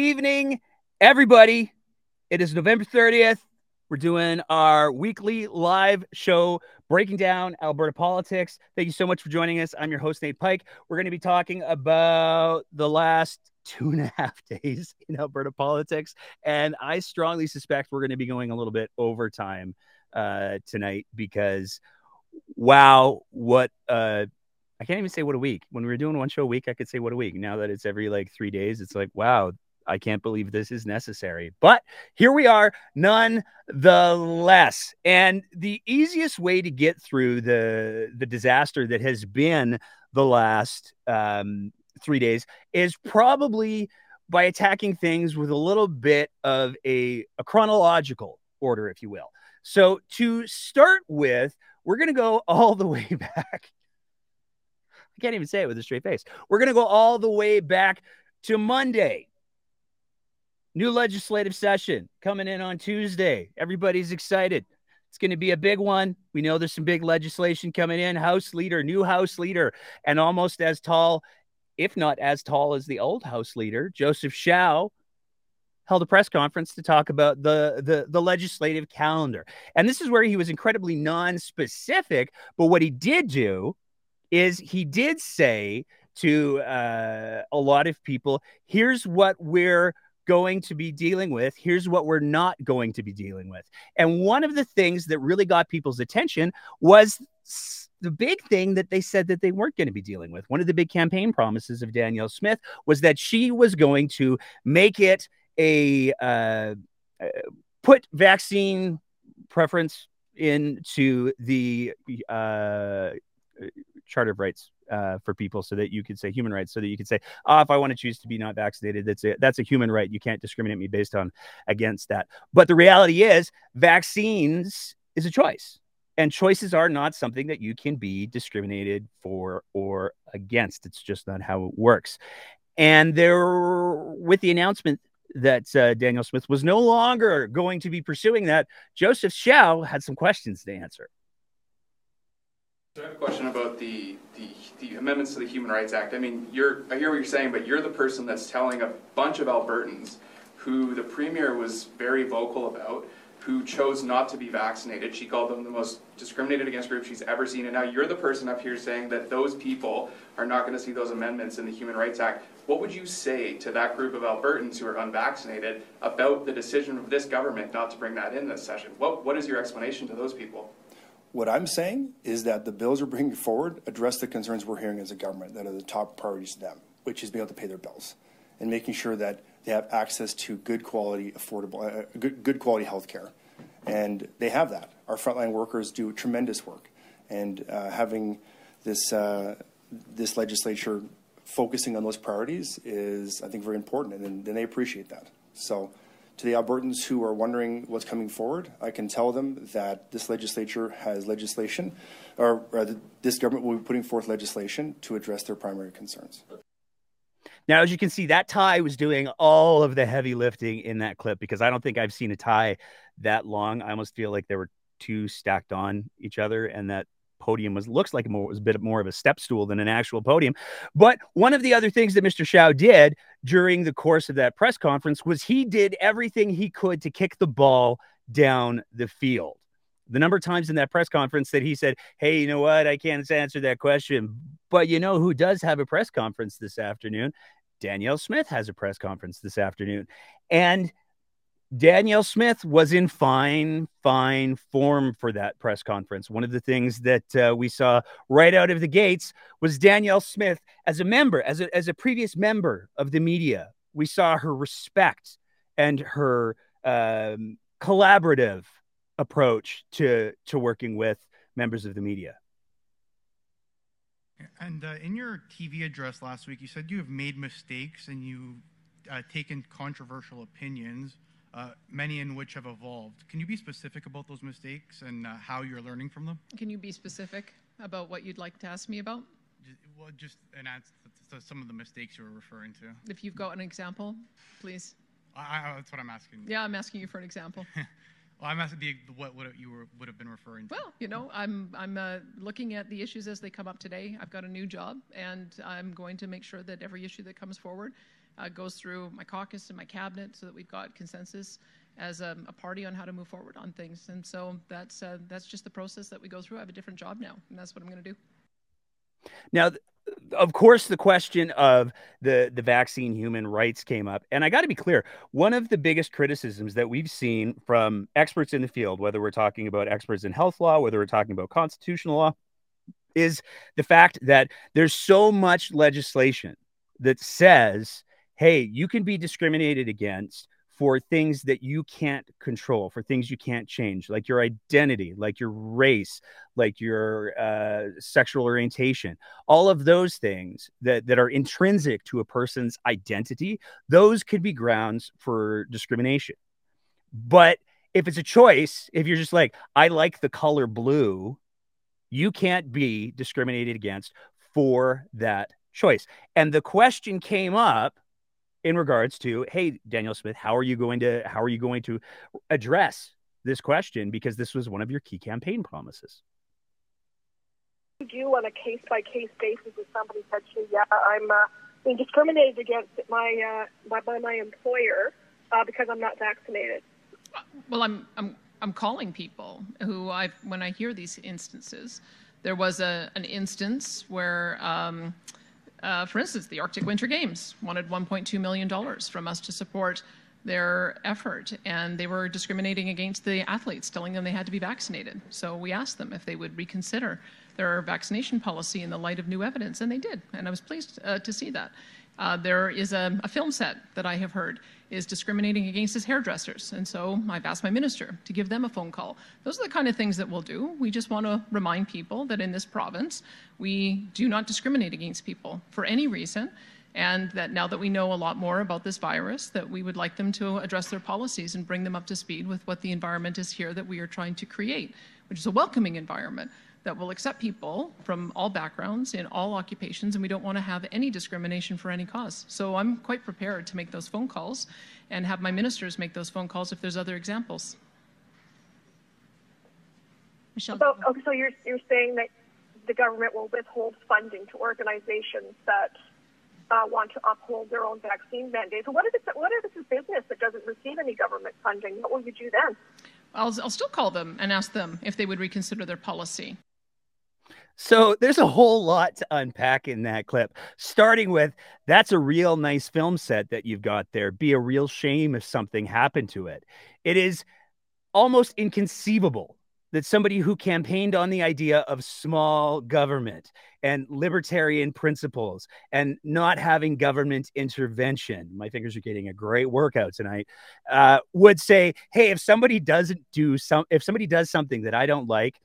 Evening, everybody. It is November 30th. We're doing our weekly live show breaking down Alberta politics. Thank you so much for joining us. I'm your host, Nate Pike. We're going to be talking about the last two and a half days in Alberta politics. And I strongly suspect we're going to be going a little bit overtime uh, tonight because, wow, what I can't even say what a week. When we were doing one show a week, I could say what a week. Now that it's every like three days, it's like, wow, I can't believe this is necessary. But here we are, nonetheless. And the easiest way to get through the the disaster that has been the last um, three days is probably by attacking things with a little bit of a, a chronological order, if you will. So to start with, we're going to go all the way back I can't even say it with a straight face. We're going to go all the way back to Monday. New legislative session coming in on Tuesday. Everybody's excited. It's going to be a big one. We know there's some big legislation coming in. House leader, new House leader, and almost as tall, if not as tall as the old House leader, Joseph Schow, held a press conference to talk about the, the the legislative calendar. And this is where he was incredibly non-specific, but what he did do is he did say to uh, a lot of people, here's what we're going to be dealing with. Here's what we're not going to be dealing with. And one of the things that really got people's attention was the big thing that they said that they weren't going to be dealing with. One of the big campaign promises of Danielle Smith was that she was going to make it a uh, uh put vaccine preference into the uh, charter of rights uh, for people so that you could say human rights so that you could say oh if i want to choose to be not vaccinated that's a that's a human right you can't discriminate me based on against that but the reality is vaccines is a choice and choices are not something that you can be discriminated for or against it's just not how it works and there with the announcement that uh, Danielle Smith was no longer going to be pursuing that. Joseph Schow had some questions to answer. I have a question about the, the, the amendments to the Human Rights Act. I mean, you're, I hear what you're saying, but you're the person that's telling a bunch of Albertans who the premier was very vocal about, who chose not to be vaccinated. She called them the most discriminated against group she's ever seen. And now you're the person up here saying that those people are not going to see those amendments in the Human Rights Act. What would you say to that group of Albertans who are unvaccinated about the decision of this government not to bring that in this session? What, what is your explanation to those people? What I'm saying is that the bills we're bringing forward address the concerns we're hearing as a government that are the top priorities to them, which is being able to pay their bills and making sure that they have access to good quality, affordable, uh, good, good quality health care. And they have that. Our frontline workers do tremendous work. And uh, having this, uh, this legislature focusing on those priorities is, I think, very important. And, and they appreciate that. So to the Albertans who are wondering what's coming forward, I can tell them that this legislature has legislation, or this government will be putting forth legislation to address their primary concerns. Now, as you can see, that tie was doing all of the heavy lifting in that clip because I don't think I've seen a tie that long. I almost feel like there were two stacked on each other, and that podium was looks like more was a bit more of a step stool than an actual podium. But one of the other things that Mr. Schow did during the course of that press conference was he did everything he could to kick the ball down the field. The number of times in that press conference that he said, Hey, you know what? I can't answer that question. But you know who does have a press conference this afternoon? Danielle Smith has a press conference this afternoon. And Danielle Smith was in fine, fine form for that press conference. One of the things that uh, we saw right out of the gates was Danielle Smith as a member, as a, as a previous member of the media. We saw her respect and her um, collaborative approach to, to working with members of the media. And uh, in your TV address last week, you said you have made mistakes and you've uh, taken controversial opinions uh, many in which have evolved. Can you be specific about those mistakes and uh, how you're learning from them? Can you be specific about what you'd like to ask me about? Just, well, just an answer to some of the mistakes you were referring to. If you've got an example, please. I, I, that's what I'm asking. Yeah, I'm asking you for an example. well, I'm asking the, what would you were, would have been referring to. Well, you know, I'm I'm uh, looking at the issues as they come up today. I've got a new job, and I'm going to make sure that every issue that comes forward uh, goes through my caucus and my cabinet so that we've got consensus as a, a party on how to move forward on things. And so that's uh, that's just the process that we go through. I have a different job now, and that's what I'm going to do. Now, of course, the question of the the vaccine human rights came up, and I got to be clear. One of the biggest criticisms that we've seen from experts in the field, whether we're talking about experts in health law, whether we're talking about constitutional law, is the fact that there's so much legislation that says, "Hey, you can be discriminated against." for things that you can't control, for things you can't change, like your identity, like your race, like your uh, sexual orientation, all of those things that, that are intrinsic to a person's identity, those could be grounds for discrimination. But if it's a choice, if you're just like, I like the color blue, you can't be discriminated against for that choice. And the question came up in regards to hey Danielle smith how are you going to how are you going to address this question? Because this was one of your key campaign promises. You do on a case by case basis if somebody said to you yeah i'm uh, being discriminated against my, uh, by, by my employer uh, because i'm not vaccinated. Well i'm i'm i'm calling people who i when i hear these instances there was a an instance where um, uh, for instance, the Arctic Winter Games wanted $1.2 million from us to support their effort, and they were discriminating against the athletes, telling them they had to be vaccinated. So we asked them if they would reconsider their vaccination policy in the light of new evidence, and they did, and I was pleased uh, to see that. Uh, there is a, a, film set that I have heard is discriminating against his hairdressers. And so I've asked my minister to give them a phone call. Those are the kind of things that we'll do. We just want to remind people that in this province, we do not discriminate against people for any reason. And that now that we know a lot more about this virus, that we would like them to address their policies and bring them up to speed with what the environment is here that we are trying to create, which is a welcoming environment that will accept people from all backgrounds in all occupations, and we don't want to have any discrimination for any cause. So I'm quite prepared to make those phone calls and have my ministers make those phone calls if there's other examples. Michelle. So, okay, so you're, you're saying that the government will withhold funding to organizations that uh, want to uphold their own vaccine mandates. So what if it's what if it's a business that doesn't receive any government funding? What will you do then? I'll, I'll still call them and ask them if they would reconsider their policy. So there's a whole lot to unpack in that clip, starting with that's a real nice film set that you've got there. Be a real shame if something happened to it. It is almost inconceivable that somebody who campaigned on the idea of small government and libertarian principles and not having government intervention, my fingers are getting a great workout tonight, uh, would say, hey, if somebody doesn't do some, if somebody does something that I don't like,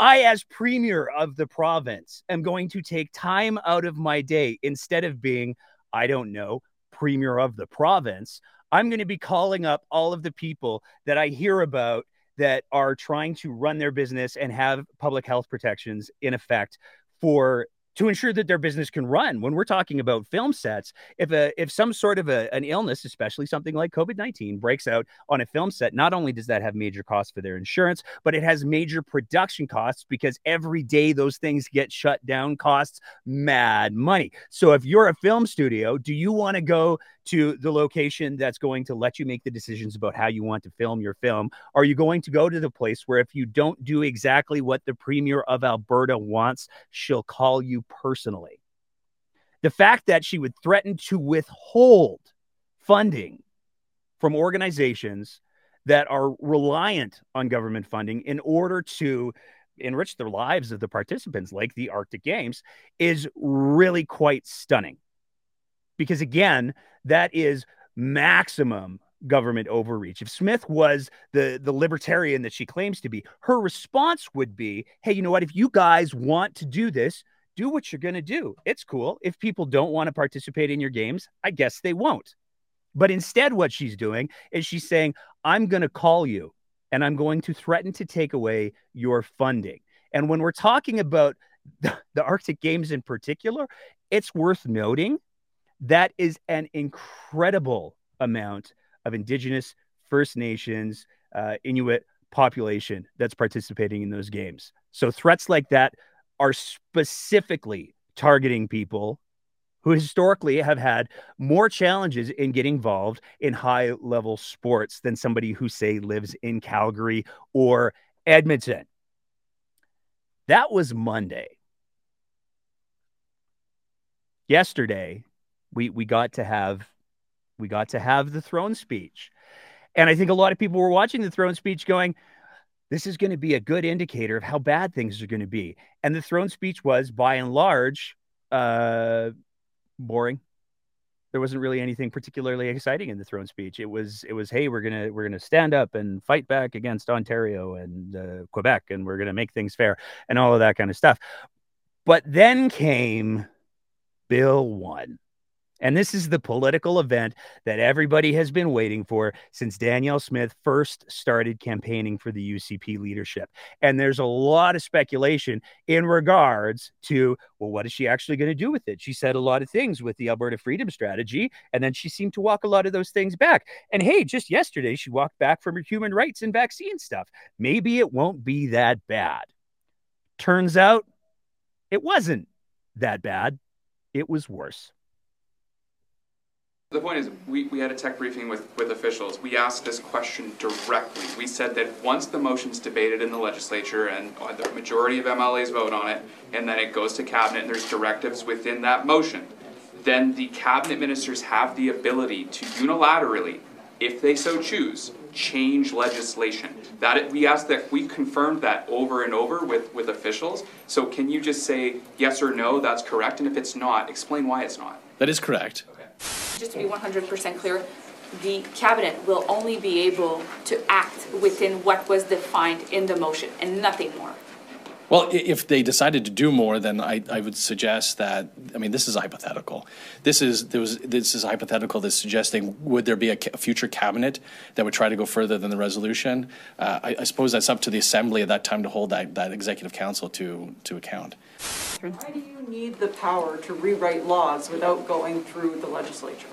I, as premier of the province, am going to take time out of my day instead of being, I don't know, premier of the province. I'm going to be calling up all of the people that I hear about that are trying to run their business and have public health protections in effect for to ensure that their business can run. When we're talking about film sets, if a if some sort of a, an illness, especially something like COVID nineteen, breaks out on a film set, not only does that have major costs for their insurance, but it has major production costs because every day those things get shut down costs mad money. So if you're a film studio, do you want to go to the location that's going to let you make the decisions about how you want to film your film? Are you going to go to the place where if you don't do exactly what the premier of Alberta wants, she'll call you personally? The fact that she would threaten to withhold funding from organizations that are reliant on government funding in order to enrich the lives of the participants, like the Arctic Games, is really quite stunning because again, that is maximum government overreach. If Smith was the the libertarian that she claims to be, her response would be, "Hey, you know what? If you guys want to do this, do what you're going to do. It's cool. If people don't want to participate in your games, I guess they won't." But instead what she's doing is she's saying, "I'm going to call you and I'm going to threaten to take away your funding." And when we're talking about the, the Arctic Games in particular, it's worth noting that is an incredible amount of Indigenous, First Nations, uh, Inuit population that's participating in those games. So threats like that are specifically targeting people who historically have had more challenges in getting involved in high level sports than somebody who, say, lives in Calgary or Edmonton. That was Monday. Yesterday, we, we got to have we got to have the throne speech. And I think a lot of people were watching the throne speech going, this is going to be a good indicator of how bad things are going to be. And the throne speech was, by and large, uh, boring. There wasn't really anything particularly exciting in the throne speech. It was, it was, hey, we're gonna we're gonna stand up and fight back against Ontario and uh, Quebec, and we're gonna make things fair and all of that kind of stuff. But then came Bill One. And this is the political event that everybody has been waiting for since Danielle Smith first started campaigning for the UCP leadership. And there's a lot of speculation in regards to, well, what is she actually going to do with it? She said a lot of things with the Alberta Freedom Strategy, and then she seemed to walk a lot of those things back. And hey, just yesterday, she walked back from her human rights and vaccine stuff. Maybe it won't be that bad. Turns out it wasn't that bad, it was worse. The point is, we, we had a tech briefing with, with officials. We asked this question directly. We said that once the motion's debated in the legislature and uh, the majority of MLAs vote on it, and then it goes to cabinet and there's directives within that motion, then the cabinet ministers have the ability to unilaterally, if they so choose, change legislation. That it, we asked that we confirmed that over and over with, with officials. So can you just say yes or no, that's correct? And if it's not, explain why it's not. That is correct. Just to be 100% clear, the cabinet will only be able to act within what was defined in the motion and nothing more. Well, if they decided to do more, then I, I would suggest that, I mean, this is hypothetical. This is, there was, this is hypothetical that's suggesting would there be a, a future cabinet that would try to go further than the resolution? Uh, I, I, suppose that's up to the assembly at that time to hold that, that executive council to, to account. Why do you need the power to rewrite laws without going through the legislature?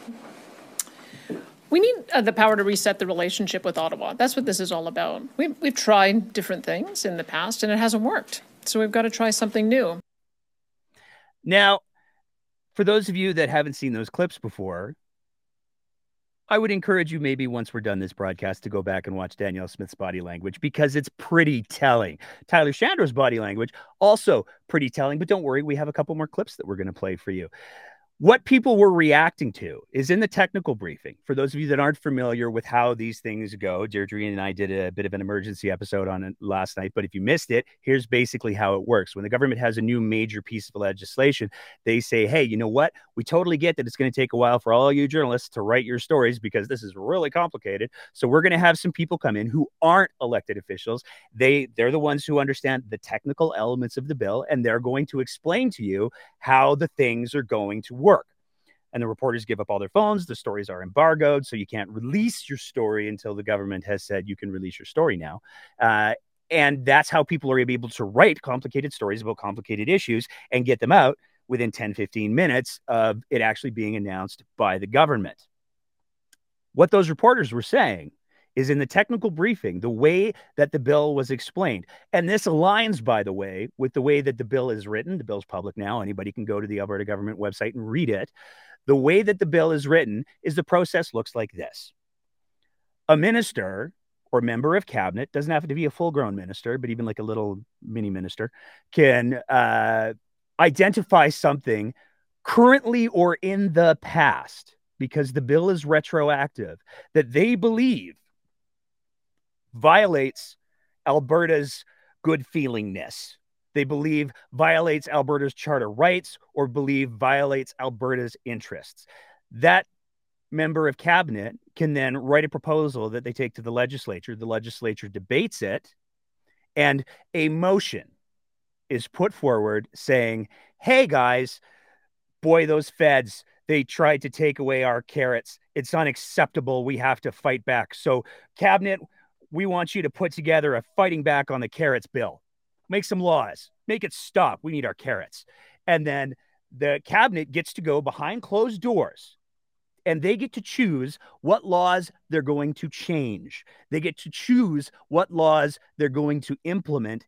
We need uh, the power to reset the relationship with Ottawa. That's what this is all about. We've, we've tried different things in the past and it hasn't worked. So we've got to try something new. Now, for those of you that haven't seen those clips before, I would encourage you maybe once we're done this broadcast to go back and watch Danielle Smith's body language because it's pretty telling. Tyler Shandro's body language also pretty telling, but don't worry, we have a couple more clips that we're going to play for you what people were reacting to is in the technical briefing. For those of you that aren't familiar with how these things go, Deirdre and I did a bit of an emergency episode on it last night. But if you missed it, here's basically how it works. When the government has a new major piece of legislation, they say, hey, you know what? We totally get that it's going to take a while for all you journalists to write your stories because this is really complicated. So we're going to have some people come in who aren't elected officials. They they're the ones who understand the technical elements of the bill, and they're going to explain to you how the things are going to work. And the reporters give up all their phones. The stories are embargoed, so you can't release your story until the government has said you can release your story now. Uh, and that's how people are able to write complicated stories about complicated issues and get them out within 10, 15 minutes of it actually being announced by the government. What those reporters were saying is in the technical briefing, the way that the bill was explained. And this aligns, by the way, with the way that the bill is written. The bill's public now. Anybody can go to the Alberta government website and read it. The way that the bill is written is the process looks like this a minister or member of cabinet doesn't have to be a full grown minister, but even like a little mini minister can uh, identify something currently or in the past because the bill is retroactive that they believe violates Alberta's good feelingness. They believe violates Alberta's charter rights or believe violates Alberta's interests. That member of cabinet can then write a proposal that they take to the legislature. The legislature debates it, and a motion is put forward saying, Hey guys, boy, those feds, they tried to take away our carrots. It's unacceptable. We have to fight back. So, cabinet, we want you to put together a fighting back on the carrots bill. Make some laws, make it stop. We need our carrots. And then the cabinet gets to go behind closed doors and they get to choose what laws they're going to change. They get to choose what laws they're going to implement.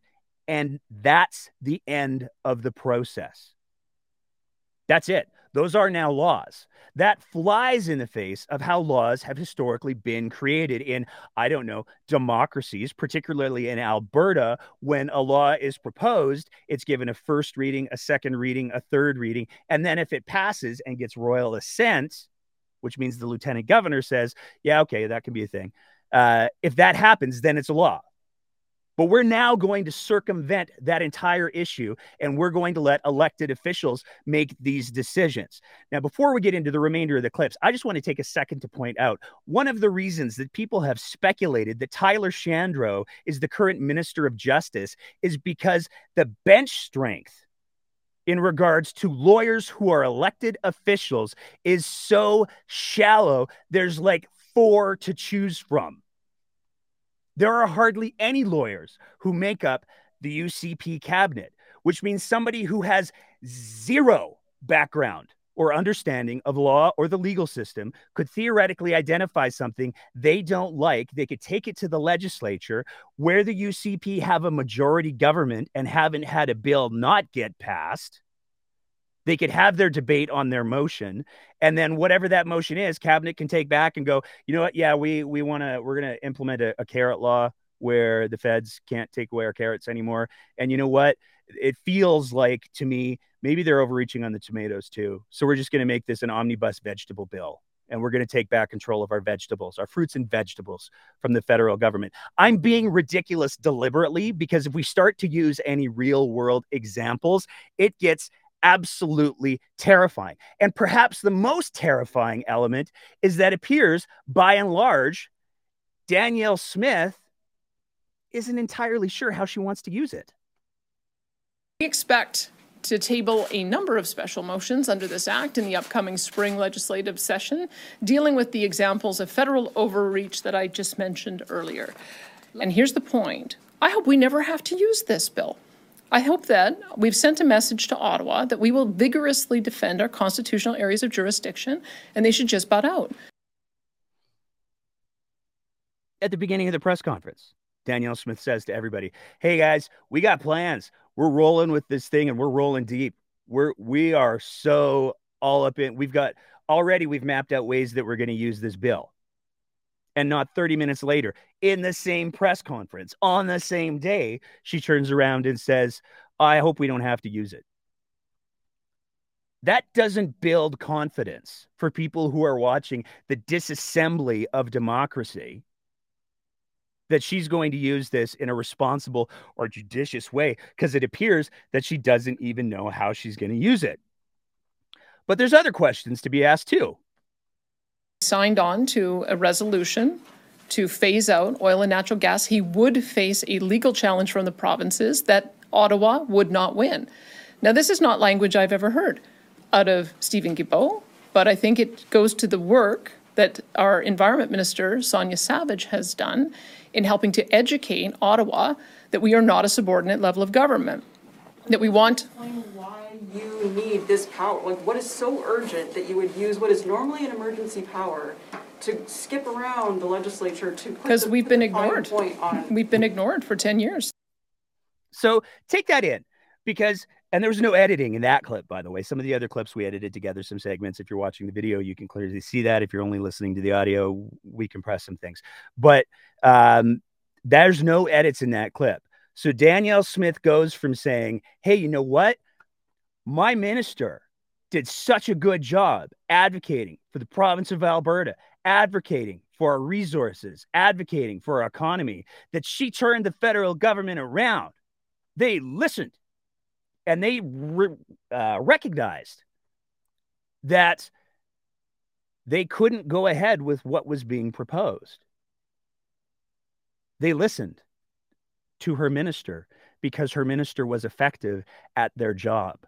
And that's the end of the process. That's it. Those are now laws. That flies in the face of how laws have historically been created in, I don't know, democracies, particularly in Alberta. When a law is proposed, it's given a first reading, a second reading, a third reading. And then if it passes and gets royal assent, which means the lieutenant governor says, yeah, okay, that can be a thing. Uh, if that happens, then it's a law. But we're now going to circumvent that entire issue and we're going to let elected officials make these decisions. Now, before we get into the remainder of the clips, I just want to take a second to point out one of the reasons that people have speculated that Tyler Shandro is the current Minister of Justice is because the bench strength in regards to lawyers who are elected officials is so shallow. There's like four to choose from. There are hardly any lawyers who make up the UCP cabinet, which means somebody who has zero background or understanding of law or the legal system could theoretically identify something they don't like. They could take it to the legislature where the UCP have a majority government and haven't had a bill not get passed. They could have their debate on their motion, and then whatever that motion is, cabinet can take back and go. You know what? Yeah, we we want to. We're going to implement a, a carrot law where the feds can't take away our carrots anymore. And you know what? It feels like to me maybe they're overreaching on the tomatoes too. So we're just going to make this an omnibus vegetable bill and we're going to take back control of our vegetables, our fruits and vegetables from the federal government. I'm being ridiculous deliberately because if we start to use any real world examples, it gets absolutely terrifying. And perhaps the most terrifying element is that appears by and large, Danielle Smith isn't entirely sure how she wants to use it. We expect to table a number of special motions under this act in the upcoming spring legislative session, dealing with the examples of federal overreach that I just mentioned earlier. And here's the point I hope we never have to use this bill. I hope that we've sent a message to Ottawa that we will vigorously defend our constitutional areas of jurisdiction and they should just butt out. At the beginning of the press conference, Danielle Smith says to everybody, Hey guys, we got plans. We're rolling with this thing and we're rolling deep. We're we are so all up in we've got already we've mapped out ways that we're going to use this bill and not 30 minutes later in the same press conference on the same day, she turns around and says, I hope we don't have to use it. That doesn't build confidence for people who are watching the disassembly of democracy that she's going to use this in a responsible or judicious way because it appears that she doesn't even know how she's going to use it. But there's other questions to be asked too signed on to a resolution to phase out oil and natural gas, he would face a legal challenge from the provinces that Ottawa would not win. Now, this is not language I've ever heard out of Stephen Guilbeault, but I think it goes to the work that our Environment Minister, Sonya Savage, has done in helping to educate Ottawa that we are not a subordinate level of government, that we want. Explain Why you need this power? Like, what is so urgent that you would use what is normally an emergency power to skip around the legislature to because we've been ignored. We've been ignored for ten years. So take that in because and there was no editing in that clip, by the way. Some of the other clips we edited together, some segments. If you're watching the video, you can clearly see that. If you're only listening to the audio, we compress some things. But um, there's no edits in that clip. So Danielle Smith goes from saying, Hey, you know what? My minister did such a good job advocating for the province of Alberta, advocating for our resources, advocating for our economy, that she turned the federal government around. They listened and they re- uh, recognized that they couldn't go ahead with what was being proposed. They listened to her minister because her minister was effective at their job.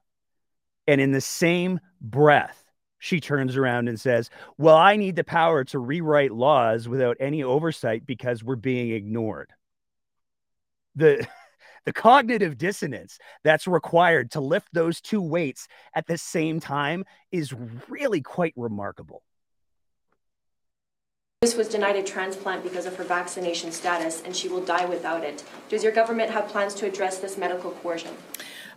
And in the same breath, she turns around and says, Well, I need the power to rewrite laws without any oversight because we're being ignored. The, the cognitive dissonance that's required to lift those two weights at the same time is really quite remarkable. This was denied a transplant because of her vaccination status, and she will die without it. Does your government have plans to address this medical coercion?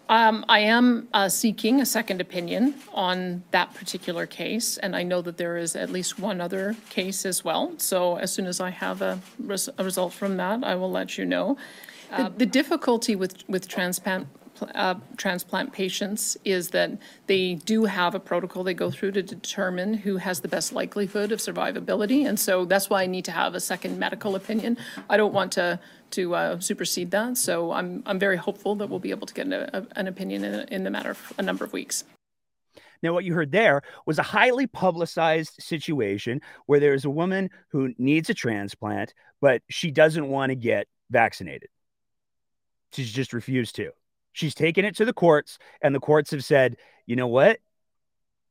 Um, I am uh, seeking a second opinion on that particular case, and I know that there is at least one other case as well. So as soon as I have a, res- a result from that, I will let you know. The, the difficulty with, with transplant, uh, transplant patients is that they do have a protocol they go through to determine who has the best likelihood of survivability. And so that's why I need to have a second medical opinion. I don't want to, to uh, supersede that. So I'm, I'm very hopeful that we'll be able to get a, an opinion in, in the matter of a number of weeks. Now, what you heard there was a highly publicized situation where there's a woman who needs a transplant, but she doesn't want to get vaccinated. She's just refused to. She's taken it to the courts, and the courts have said, you know what?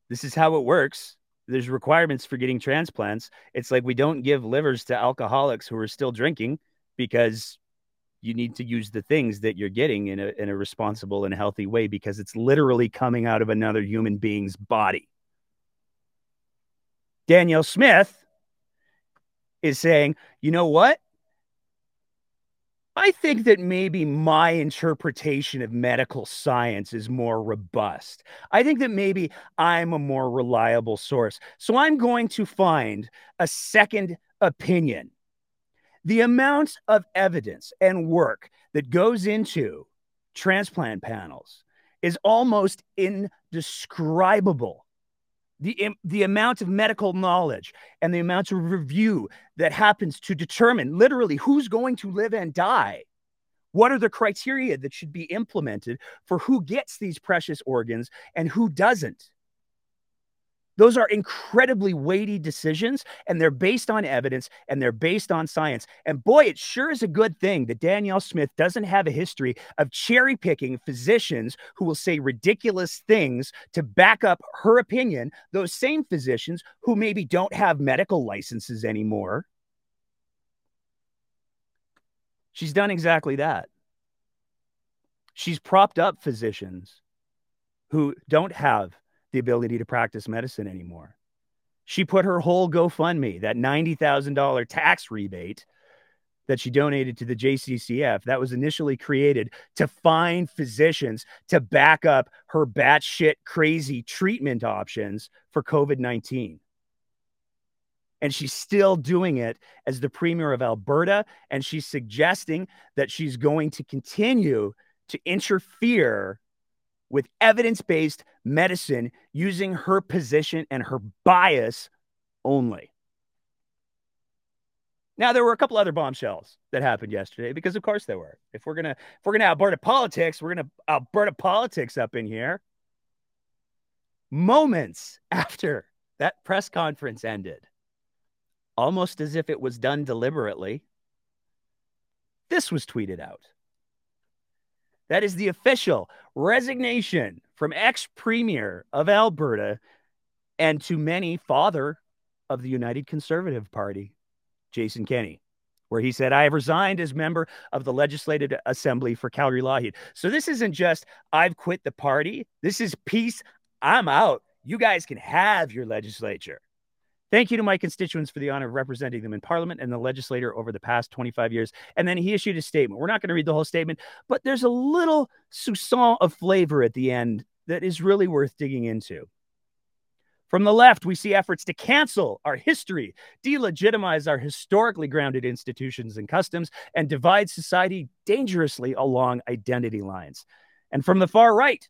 This is how it works. There's requirements for getting transplants. It's like we don't give livers to alcoholics who are still drinking because you need to use the things that you're getting in a, in a responsible and healthy way because it's literally coming out of another human being's body. Danielle Smith is saying, you know what? I think that maybe my interpretation of medical science is more robust. I think that maybe I'm a more reliable source. So I'm going to find a second opinion. The amount of evidence and work that goes into transplant panels is almost indescribable. The, the amount of medical knowledge and the amount of review that happens to determine literally who's going to live and die. What are the criteria that should be implemented for who gets these precious organs and who doesn't? Those are incredibly weighty decisions, and they're based on evidence and they're based on science. And boy, it sure is a good thing that Danielle Smith doesn't have a history of cherry picking physicians who will say ridiculous things to back up her opinion. Those same physicians who maybe don't have medical licenses anymore. She's done exactly that. She's propped up physicians who don't have the ability to practice medicine anymore. She put her whole GoFundMe, that $90,000 tax rebate that she donated to the JCCF, that was initially created to find physicians to back up her batshit crazy treatment options for COVID 19. And she's still doing it as the premier of Alberta. And she's suggesting that she's going to continue to interfere with evidence based medicine using her position and her bias only. Now there were a couple other bombshells that happened yesterday because of course there were. If we're gonna if we're gonna Alberta politics, we're gonna Alberta politics up in here. Moments after that press conference ended, almost as if it was done deliberately, this was tweeted out. That is the official resignation from ex premier of Alberta and to many father of the United Conservative Party, Jason Kenney, where he said, I have resigned as member of the Legislative Assembly for Calgary Lougheed. So this isn't just, I've quit the party. This is peace. I'm out. You guys can have your legislature. Thank you to my constituents for the honor of representing them in Parliament and the legislature over the past 25 years. And then he issued a statement. We're not going to read the whole statement, but there's a little soupçon of flavor at the end that is really worth digging into. From the left, we see efforts to cancel our history, delegitimize our historically grounded institutions and customs, and divide society dangerously along identity lines. And from the far right,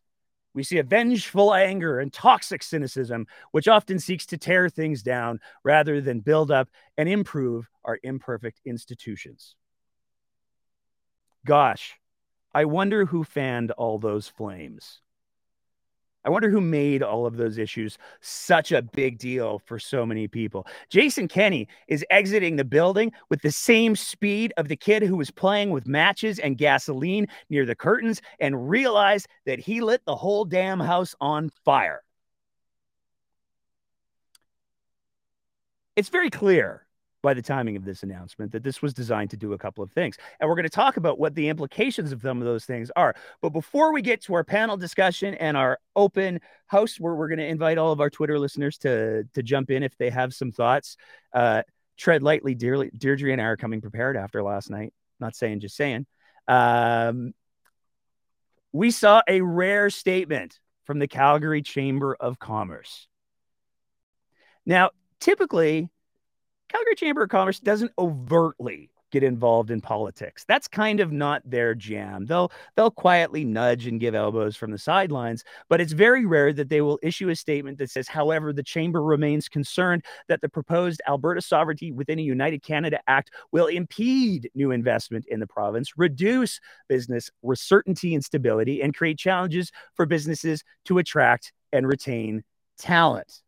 we see a vengeful anger and toxic cynicism, which often seeks to tear things down rather than build up and improve our imperfect institutions. Gosh, I wonder who fanned all those flames. I wonder who made all of those issues such a big deal for so many people. Jason Kenney is exiting the building with the same speed of the kid who was playing with matches and gasoline near the curtains and realized that he lit the whole damn house on fire. It's very clear by the timing of this announcement that this was designed to do a couple of things. And we're going to talk about what the implications of some of those things are. But before we get to our panel discussion and our open house, where we're going to invite all of our Twitter listeners to, to jump in if they have some thoughts, uh, tread lightly. Deirdre, Deirdre and I are coming prepared after last night. Not saying, just saying. Um, we saw a rare statement from the Calgary Chamber of Commerce. Now, typically, Calgary Chamber of Commerce doesn't overtly get involved in politics. That's kind of not their jam. They'll they'll quietly nudge and give elbows from the sidelines, but it's very rare that they will issue a statement that says, however, the chamber remains concerned that the proposed Alberta Sovereignty within a United Canada Act will impede new investment in the province, reduce business certainty and stability, and create challenges for businesses to attract and retain talent.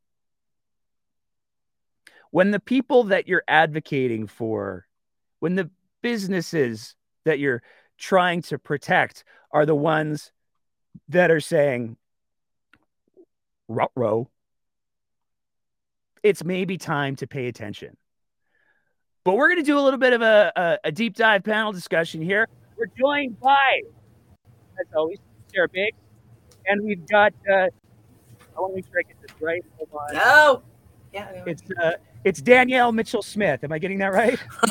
When the people that you're advocating for when the businesses that you're trying to protect are the ones that are saying, row, it's maybe time to pay attention. But we're going to do a little bit of a, a, a, deep dive panel discussion here. We're joined by, as always, Sarah Biggs, and we've got. Uh, I want to make sure I get this right. Hold on. No. Yeah. It's uh, it's Danielle Mitchell Smith. Am I getting that right?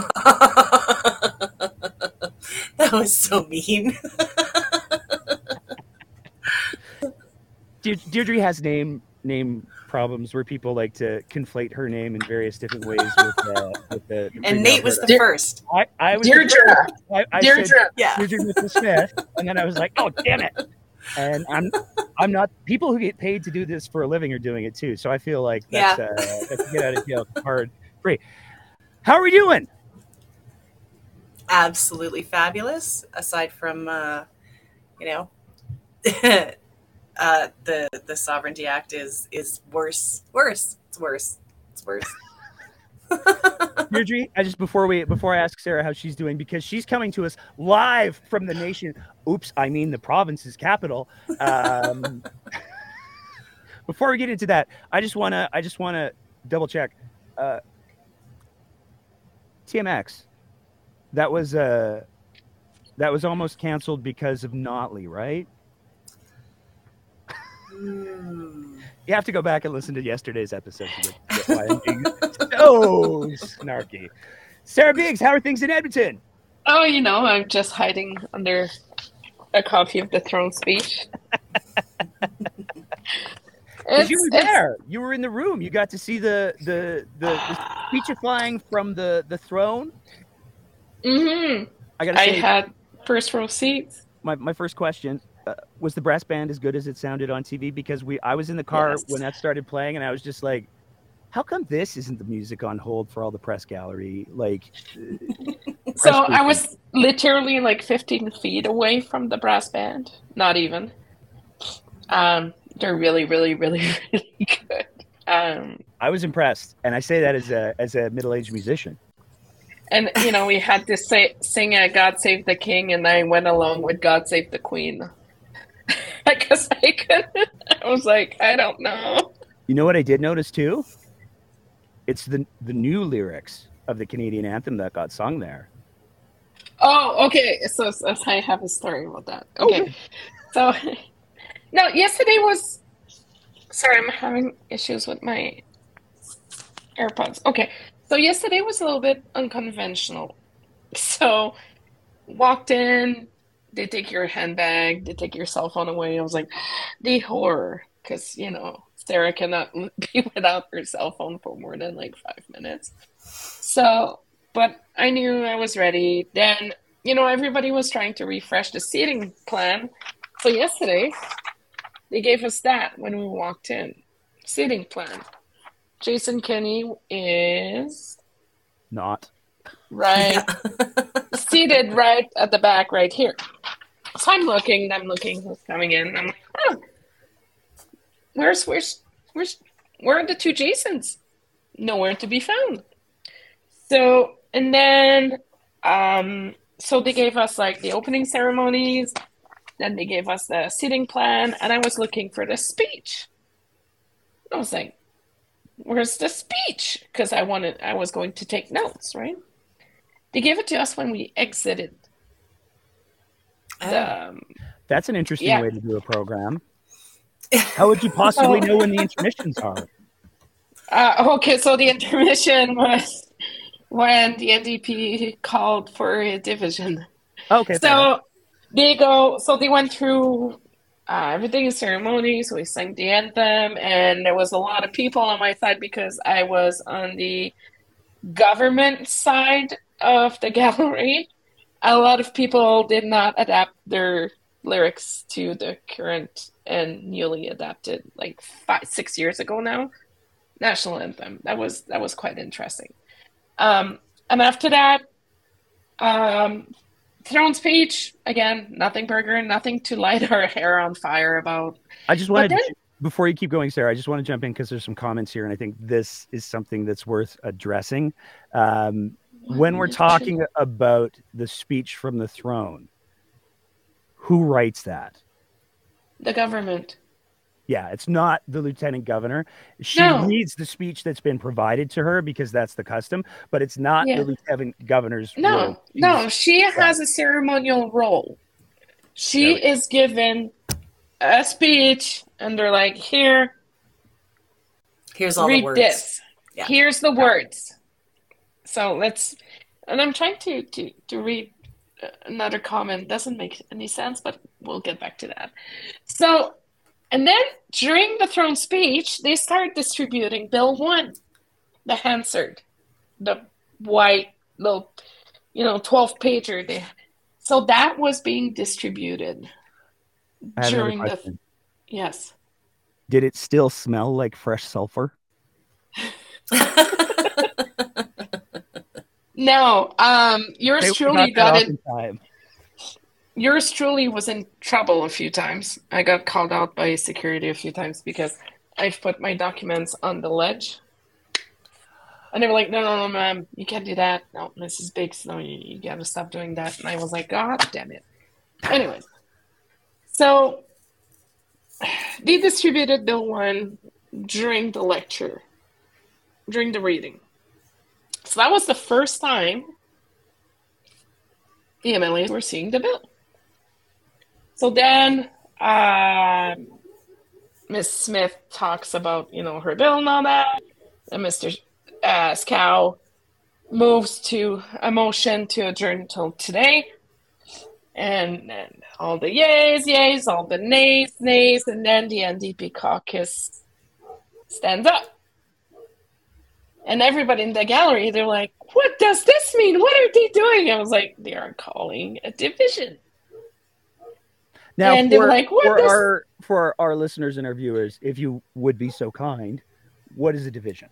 that was so mean. Deirdre has name name problems where people like to conflate her name in various different ways with, uh, with the, and Nate was the first. I, I was Deirdre. I, I Deirdre. Said, yeah. Deirdre Mitchell Smith, and then I was like, oh damn it and I'm I'm not people who get paid to do this for a living are doing it too. So I feel like that's, yeah. uh, that's get out of jail card free. How are we doing? Absolutely fabulous. Aside from uh, you know, uh, the the Sovereignty Act is is worse. Worse. It's worse. It's worse. Deirdre, I just before we before I ask Sarah how she's doing because she's coming to us live from the nation. Oops, I mean the province's capital. Um, before we get into that, I just wanna I just wanna double check. Uh, TMX, that was uh that was almost canceled because of Notley, right? Mm. You have to go back and listen to yesterday's episode to get, get why I'm being so snarky. Sarah Biggs, how are things in Edmonton? Oh, you know, I'm just hiding under a copy of the throne speech. you were there. You were in the room. You got to see the the the, the speechifying from the the throne. Mm-hmm. I got. I had first row seats. My my first question: uh, was the brass band as good as it sounded on TV? Because we, I was in the car yes. when that started playing, and I was just like, "How come this isn't the music on hold for all the press gallery?" Like, so I was literally like 15 feet away from the brass band. Not even. Um, they're really, really, really, really good. Um, I was impressed, and I say that as a as a middle aged musician. And you know, we had to say, sing a "God Save the King," and I went along with "God Save the Queen." because I couldn't. I was like, I don't know. You know what I did notice too? It's the the new lyrics of the Canadian anthem that got sung there. Oh, okay. So, so I have a story about that. Okay. So, no, yesterday was. Sorry, I'm having issues with my AirPods. Okay. So, yesterday was a little bit unconventional. So, walked in, they take your handbag, they take your cell phone away. I was like, the horror, because you know Sarah cannot be without her cell phone for more than like five minutes. So, but I knew I was ready. Then you know everybody was trying to refresh the seating plan. So yesterday they gave us that when we walked in. Seating plan. Jason Kenney is not right seated right at the back right here so i'm looking i'm looking who's coming in i'm like oh, where's where's where's where are the two jasons nowhere to be found so and then um so they gave us like the opening ceremonies then they gave us the seating plan and i was looking for the speech i was like where's the speech because i wanted i was going to take notes right they gave it to us when we exited. The, um, That's an interesting yeah. way to do a program. How would you possibly know when the intermissions are? Uh, okay, so the intermission was when the NDP called for a division. Okay. So, they go. So they went through uh, everything in ceremony. So we sang the anthem, and there was a lot of people on my side because I was on the government side of the gallery. A lot of people did not adapt their lyrics to the current and newly adapted, like five, six years ago now, national anthem. That was that was quite interesting. Um, and after that, um, throne speech again. Nothing burger, nothing to light our hair on fire about. I just wanted, then, to, before you keep going, Sarah, I just want to jump in because there's some comments here, and I think this is something that's worth addressing. Um, when we're talking about the speech from the throne, who writes that? The government. Yeah, it's not the lieutenant governor. She No. reads the speech that's been provided to her because that's the custom, but it's not Yeah. the lieutenant governor's No, role. no, she has a ceremonial role. She is given a speech, and they're like, "Here, Here's all the words. this. Yeah. Here's the words." So let's, and I'm trying to to to read uh, another comment. Doesn't make any sense, but we'll get back to that. So, and then during the throne speech, they start distributing Bill One, the Hansard, the white little, you know, twelve pager. They, so that was being distributed I have another during the. Yes. Did it still smell like fresh sulfur? No, um, yours They truly got that got off it. Yours truly was in trouble a few times. I got called out by security a few times because I've put my documents on the ledge. And they were like, no, no, no, ma'am, you can't do that. No, Mrs. Biggs, no, you, you gotta stop doing that. And I was like, God damn it. Anyways, so they distributed Bill 1 during the lecture, during the reading. So that was the first time the MLAs were seeing the bill. So then um Miss Smith talks about, you know, her bill and all that. And Mr. Uh, Schow moves to a motion to adjourn until today. And then all the yays, yays, all the nays, nays, and then the NDP caucus stands up. And everybody in the gallery, they're like, what does this mean? What are they doing? I was like, they are calling a division. Now, And for, like, "What for does-" our for our listeners and our viewers, if you would be so kind, what is a division?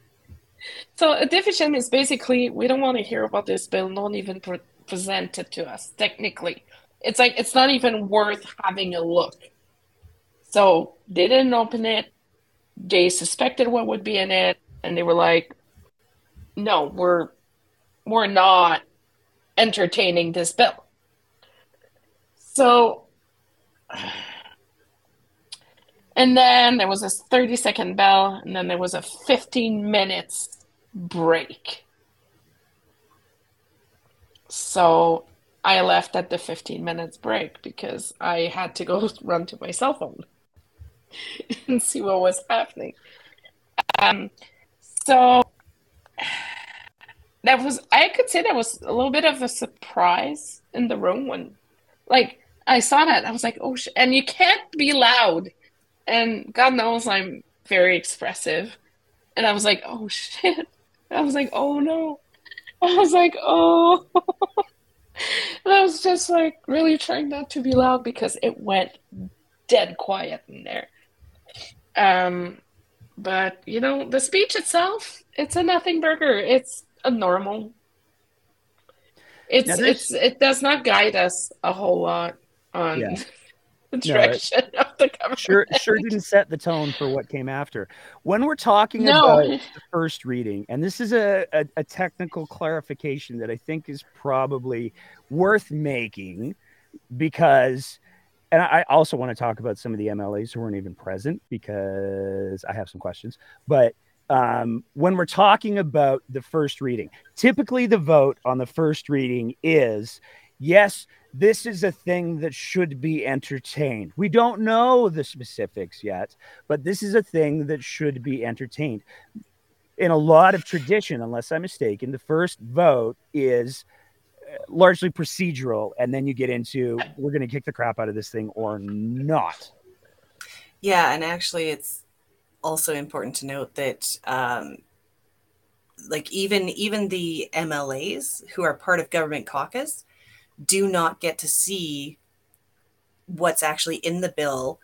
So a division is basically we don't want to hear about this bill. Don't even pre- present it to us. Technically, it's like it's not even worth having a look. So they didn't open it. They suspected what would be in it, and they were like, "No, we're we're not entertaining this bill." So, and then there was a 30 second bell, and then there was a 15 minutes break. So I left at the 15 minutes break because I had to go run to my cell phone and see what was happening. Um, so that was, I could say that was a little bit of a surprise in the room when, like, I saw that. I was like, oh, sh-. and you can't be loud. And God knows I'm very expressive. And I was like, oh shit. I was like, oh no. I was like, oh. and I was just like really trying not to be loud because it went dead quiet in there. Um, but you know, the speech itself, it's a nothing burger. It's a normal. It's it's it does not guide us a whole lot on Yeah. the No, it- direction of the government. Sure, sure didn't set the tone for what came after. When we're talking No. about the first reading, and this is a, a, a technical clarification that I think is probably worth making because, and I also want to talk about some of the MLAs who weren't even present because I have some questions. But um, when we're talking about the first reading, typically the vote on the first reading is yes, this is a thing that should be entertained. We don't know the specifics yet, but this is a thing that should be entertained. In a lot of tradition, unless I'm mistaken, the first vote is largely procedural, and then you get into we're going to kick the crap out of this thing or not. Yeah, and actually, it's also important to note that, um, like even even the MLAs who are part of government caucus do not get to see what's actually in the bill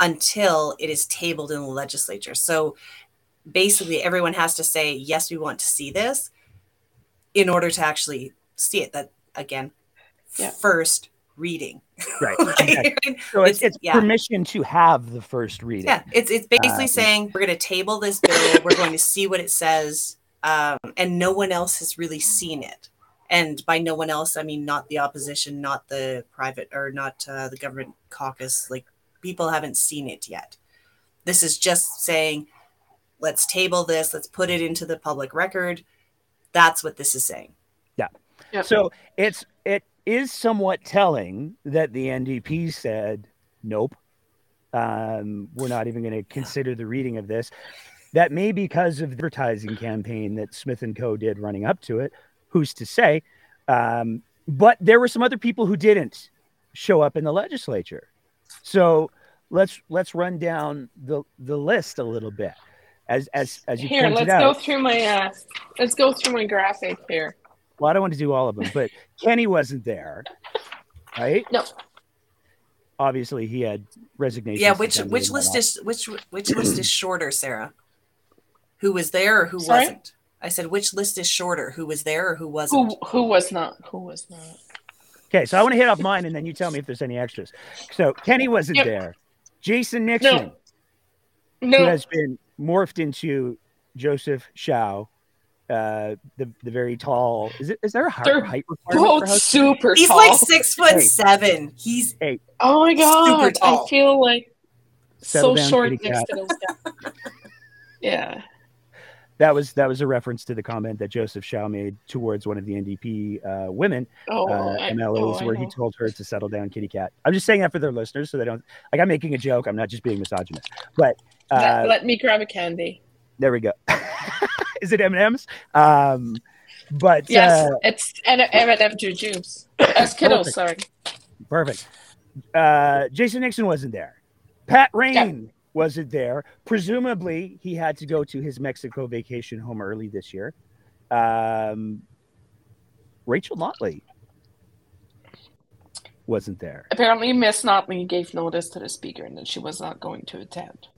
until it is tabled in the legislature. So basically, everyone has to say yes, we want to see this in order to actually see it. That again, Yeah. first reading. Right. Like, exactly. So it's, it's yeah. permission to have the first reading. Yeah, it's it's basically Um, saying we're going to table this bill. we're going to see what it says, um, and no one else has really seen it. And by no one else, I mean not the opposition, not the private, or not uh, the government caucus. Like people haven't seen it yet. This is just saying, let's table this. Let's put it into the public record. That's what this is saying. Yeah. Yep. So it's it is somewhat telling that the NDP said nope. Um, we're not even going to consider the reading of this. That may be because of the advertising campaign that Smith and Co. did running up to it. Who's to say? Um, but there were some other people who didn't show up in the legislature. So let's let's run down the the list a little bit. As as as you Here, pointed let's out. go through my uh, let's go through my graphic here. Well, I don't want to do all of them, but Kenney wasn't there, right? No. Obviously, he had resignation. Yeah, which which list is which which list is shorter, Sarah? Who was there or who Sorry? wasn't? I said which list is shorter? Who was there or who wasn't? Who who was not? Who was not? Okay, so I want to hit off mine, and then you tell me if there's any extras. So Kenney wasn't Yep. there. Jason Nixon, who No. has been morphed into Joseph Schow, uh, the the very tall. Is it? Is there a height, They're height requirement? both for super He's tall. like six foot Hey. seven. He's Hey, Oh my god! super tall. I feel like Settle so down, short next cat. to those guys. yeah. That was that was a reference to the comment that Joseph Schow made towards one of the NDP uh, women Oh, uh, I- MLAs, oh, where he told her to settle down, kitty cat. I'm just saying that for their listeners, so they don't like. I'm making a joke. I'm not just being misogynist. But uh, let, let me grab a candy. there we go. Is it M and M's? Um, but Yes, uh, it's M and M jujubes. Uh, Skittles, sorry. perfect. Uh, Jason Nixon wasn't there. Pat Rehn wasn't there. Presumably, he had to go to his Mexico vacation home early this year. Um, Rachel Notley wasn't there. Apparently, Miss Notley gave notice to the speaker and that she was not going to attend.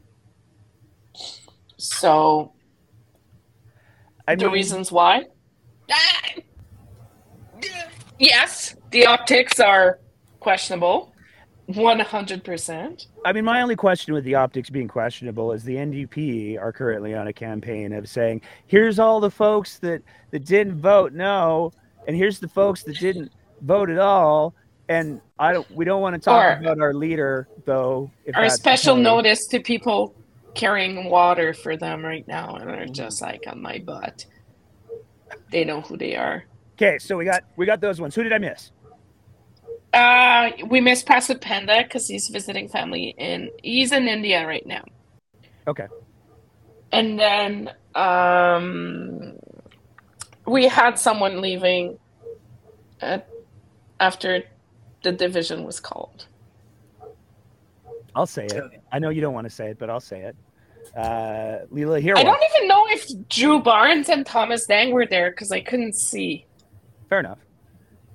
So, I the mean- reasons why? Yes, the optics are questionable. 100%. I mean, my only question with the optics being questionable is the NDP are currently on a campaign of saying, here's all the folks that, that didn't vote no, and here's the folks that didn't vote at all. And I don't, we don't want to talk Or- about our leader, though. Our special okay. notice to people carrying water for them right now and are mm-hmm. just like on my butt. They know who they are. Okay, so we got we got those ones. Who did I miss? Uh, we miss Prasad Panda because he's visiting family in he's in India right now. Okay. And then um, we had someone leaving at, after the division was called. I'll say it. I know you don't want to say it, but I'll say it. Uh, Leela Aheer. I don't even know if Drew Barnes and Thomas Dang were there because I couldn't see. Fair enough.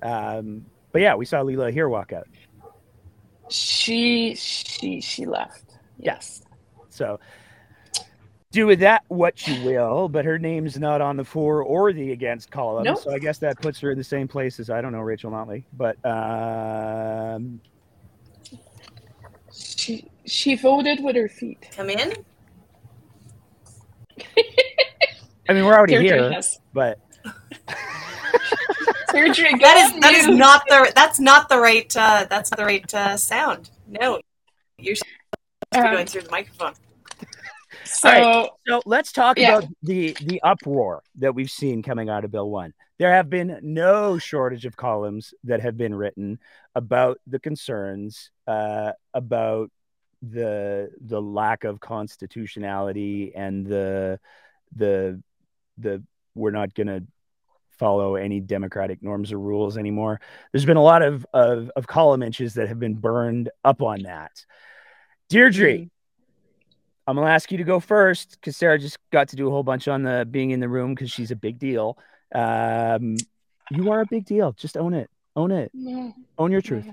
Um, but yeah, we saw Leela Aheer walk out. She she she left. Yes. So do with that what you will, but her name's not on the for or the against column. Nope. So I guess that puts her in the same place as I don't know Rachel Notley. But um, She she voted with her feet. Come in. I mean we're already Deirdre here, has- but Deirdre, That go is that is not the that's not the right uh, that's not the right uh, sound. No, you're supposed to be Um, going through the microphone. So All right, so let's talk yeah. about the the uproar that we've seen coming out of Bill One. There have been no shortage of columns that have been written about the concerns uh, about the the lack of constitutionality and the the the we're not going to follow any democratic norms or rules anymore. There's been a lot of of, of column inches that have been burned up on that. Deirdre, mm-hmm. I'm gonna ask you to go first because Sarah just got to do a whole bunch on the being in the room because she's a big deal. Um, you are a big deal. Just own it. Own it. Yeah. Own your truth. Yeah.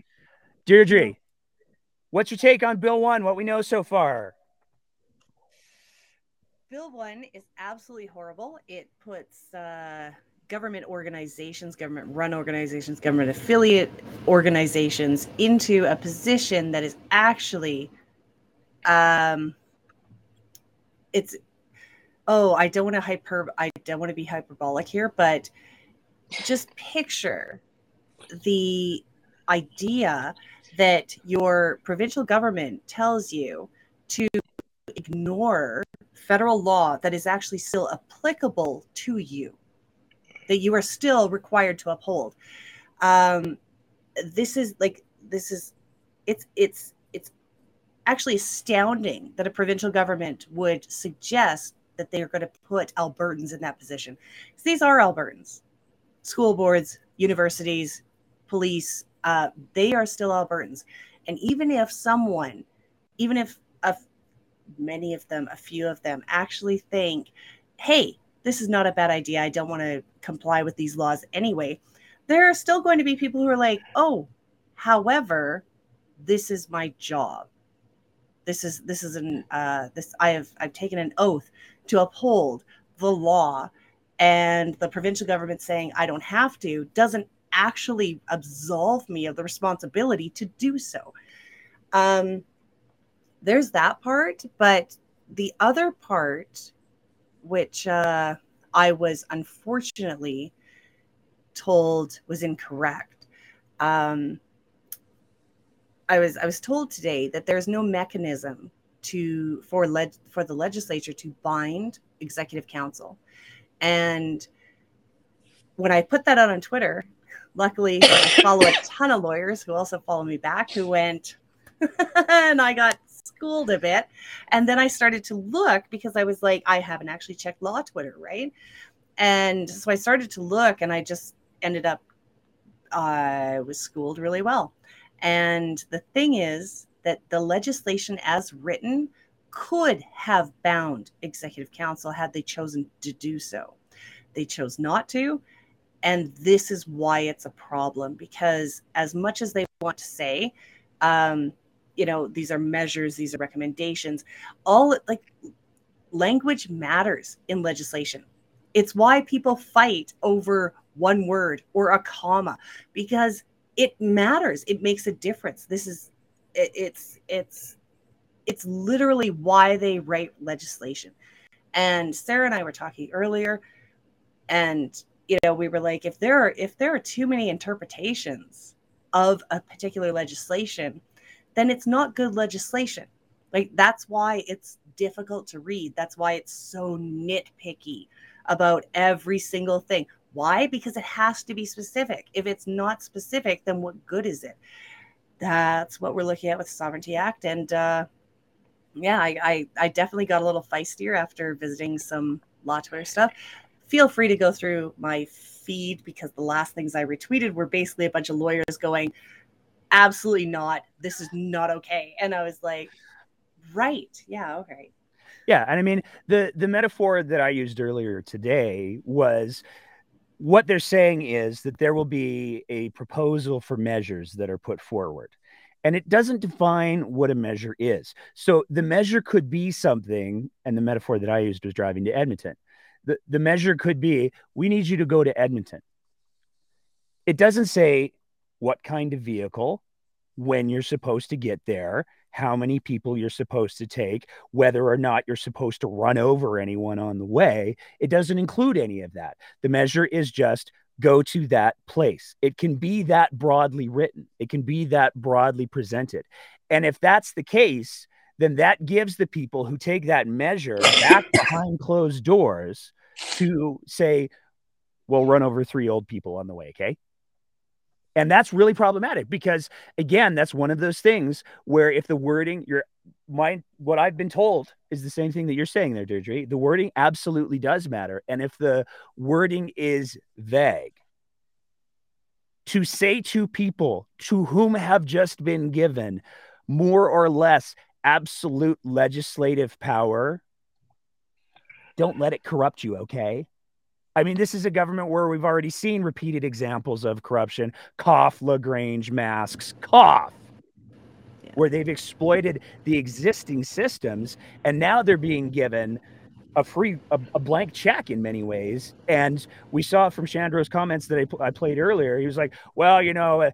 Deirdre, what's your take on Bill One? What we know so far? Bill One is absolutely horrible. It puts uh, government organizations, government run organizations, government affiliate organizations into a position that is actually, um, it's, oh, I don't want to hyper, I don't want to be hyperbolic here, but just picture the idea that your provincial government tells you to ignore federal law that is actually still applicable to you, that you are still required to uphold. Um, this is like this is it's it's it's actually astounding that a provincial government would suggest that they are going to put Albertans in that position. Because these are Albertans, school boards, universities, police. Uh, they are still Albertans, and even if someone, even if a many of them, a few of them, actually think, hey, this is not a bad idea. I don't want to comply with these laws anyway. There are still going to be people who are like, oh, however, this is my job. This is this is an uh, this I have I've taken an oath to uphold the law, and the provincial government saying I don't have to doesn't actually absolve me of the responsibility to do so. Um, there's that part, but the other part, which uh, I was unfortunately told was incorrect. Um, I was I was told today that there's no mechanism to for led for the legislature to bind executive council, and when I put that out on Twitter, luckily I follow a ton of lawyers who also follow me back who went, and I got schooled a bit. And then I started to look because I was like, I haven't actually checked law Twitter, right? And so I started to look and I just ended up, I was schooled really well. And the thing is that the legislation as written could have bound executive council had they chosen to do so. They chose not to. And this is why it's a problem because, as much as they want to say, um, you know these are measures these are recommendations. All like language matters in legislation. It's why people fight over one word or a comma because it matters. It makes a difference. This is it, it's it's it's literally why they write legislation. And sarah and i were talking earlier and you know we were like if there are if there are too many interpretations of a particular legislation then it's not good legislation. Like that's why it's difficult to read. That's why it's so nitpicky about every single thing. Why? Because it has to be specific. If it's not specific, then what good is it? That's what we're looking at with Sovereignty Act. And uh, yeah, I, I, I definitely got a little feistier after visiting some law Twitter stuff. Feel free to go through my feed because the last things I retweeted were basically a bunch of lawyers going, absolutely not. This is not okay. And I was like, right. Yeah. Okay. Yeah. And I mean, the, the metaphor that I used earlier today was what they're saying is that there will be a proposal for measures that are put forward and it doesn't define what a measure is. So the measure could be something, and the metaphor that I used was driving to Edmonton. The, the measure could be we need you to go to Edmonton. It doesn't say what kind of vehicle, when you're supposed to get there, how many people you're supposed to take, whether or not you're supposed to run over anyone on the way. It doesn't include any of that. The measure is just go to that place. It can be that broadly written, it can be that broadly presented. And if that's the case, then that gives the people who take that measure back behind closed doors to say, we'll run over three old people on the way. Okay. And that's really problematic because, again, that's one of those things where if the wording, you're my what I've been told is the same thing that you're saying there, Deirdre. The wording absolutely does matter, and if the wording is vague, to say to people to whom have just been given more or less absolute legislative power, don't let it corrupt you, okay? I mean, this is a government where we've already seen repeated examples of corruption. Cough, LaGrange masks, cough, yeah. where they've exploited the existing systems and now they're being given a free, a, a blank check in many ways. And we saw from Shandro's comments that I, I played earlier, he was like, well, you know, uh,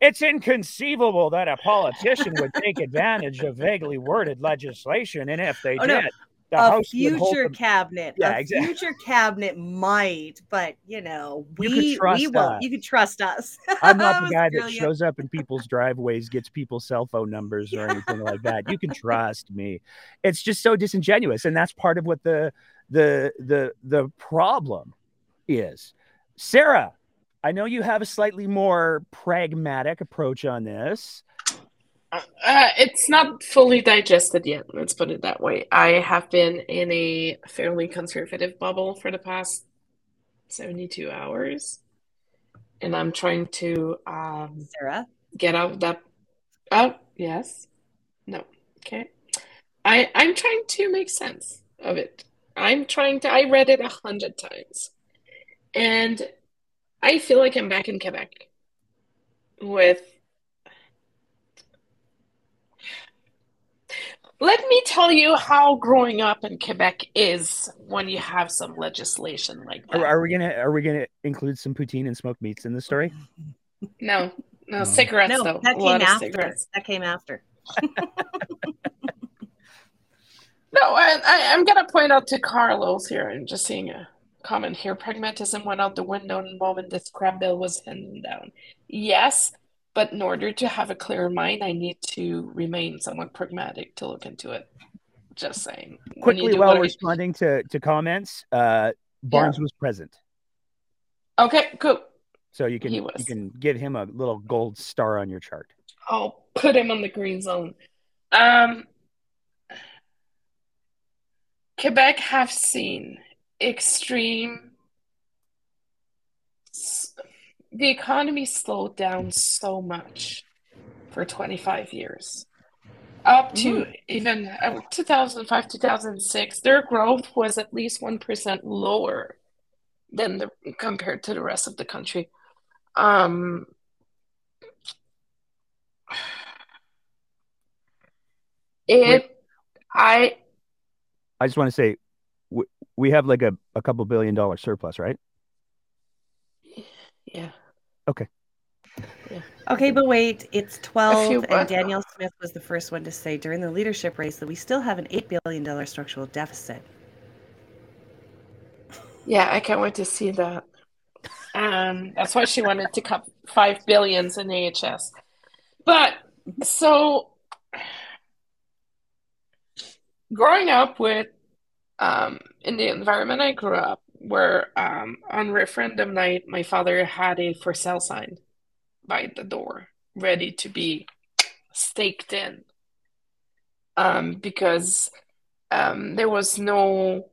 it's inconceivable that a politician would take advantage of vaguely worded legislation. And if they oh, did, no the a future cabinet. Yeah, a exactly. future cabinet might, but you know, we you we won't. You can trust us. I'm not the guy brilliant. that shows up in people's driveways, gets people's cell phone numbers or anything like that. You can trust me. It's just so disingenuous, and that's part of what the the the the problem is. Sarah, I know you have a slightly more pragmatic approach on this. Uh, it's not fully digested yet. Let's put it that way. I have been in a fairly conservative bubble for the past 72 hours, and I'm trying to um, Sarah get out of that. Oh, yes. No. Okay. I I'm trying to make sense of it. I'm trying to. I read it a hundred times, and I feel like I'm back in Quebec with Let me tell you how growing up in Quebec is when you have some legislation like that. Are, are we gonna Are we gonna include some poutine and smoked meats in the story? No, no, no. cigarettes no, though. That came after. Cigarettes. That came after. no, I, I, am gonna point out to Carlos here and just seeing a comment here. Pragmatism went out the window the moment this crab bill was handed down. Yes, but in order to have a clear mind, I need to remain somewhat pragmatic to look into it. Just saying. Quickly, while responding to, to comments, uh, Barnes yeah. was present. Okay, cool. So you can you can give him a little gold star on your chart. I'll put him on the green zone. Um, Quebec have seen extreme the economy slowed down so much for 25 years. Up to mm-hmm. even uh, 2005 2006 their growth was at least 1% lower than the compared to the rest of the country. Um it Wait. i i just want to say we, we have like a, a couple billion dollar surplus right? Yeah Okay. Yeah. Okay, but wait, it's 12, and Danielle Smith was the first one to say during the leadership race that we still have an $8 billion structural deficit. Yeah, I can't wait to see that. Um, that's why she wanted to cut five billions in AHS. But so growing up with um, in the environment I grew up, where um, on referendum night, my father had a for sale sign by the door, ready to be staked in. Um, because um, there was no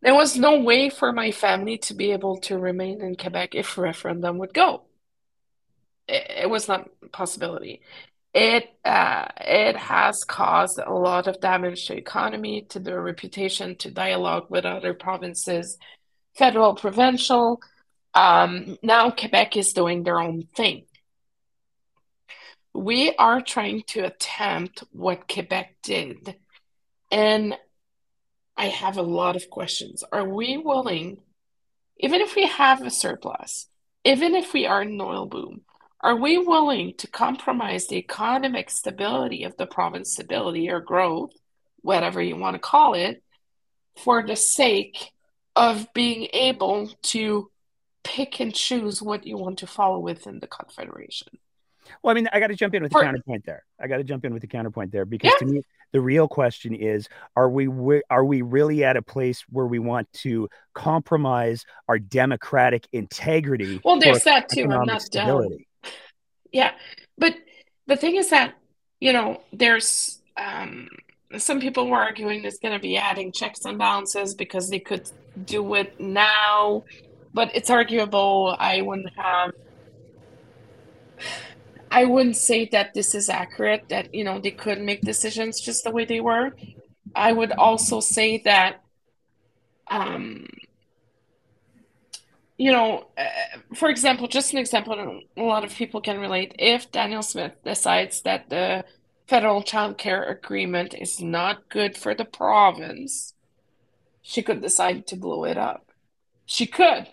there was no way for my family to be able to remain in Quebec if referendum would go. It, it was not a possibility it uh, it has caused a lot of damage to economy, to their reputation, to dialogue with other provinces, federal, provincial. Um, now Quebec is doing their own thing. We are trying to attempt what Quebec did, and I have a lot of questions. Are we willing, even if we have a surplus, even if we are in oil boom, are we willing to compromise the economic stability of the province, stability or growth, whatever you want to call it, for the sake of being able to pick and choose what you want to follow within the Confederation? Well, I mean, I got to jump in with the counterpoint there. I got to jump in with the counterpoint there because yeah. to me, the real question is: Are we are we really at a place where we want to compromise our democratic integrity? Well, there's that too. I'm not stability? done. Yeah, but the thing is that you know there's um, some people were arguing it's going to be adding checks and balances because they could do it now, but it's arguable. I wouldn't have. I wouldn't say that this is accurate. That you know they could make decisions just the way they were. I would also say that, um, you know, uh, for example, just an example, a lot of people can relate. If Danielle Smith decides that the federal child care agreement is not good for the province, she could decide to blow it up. She could.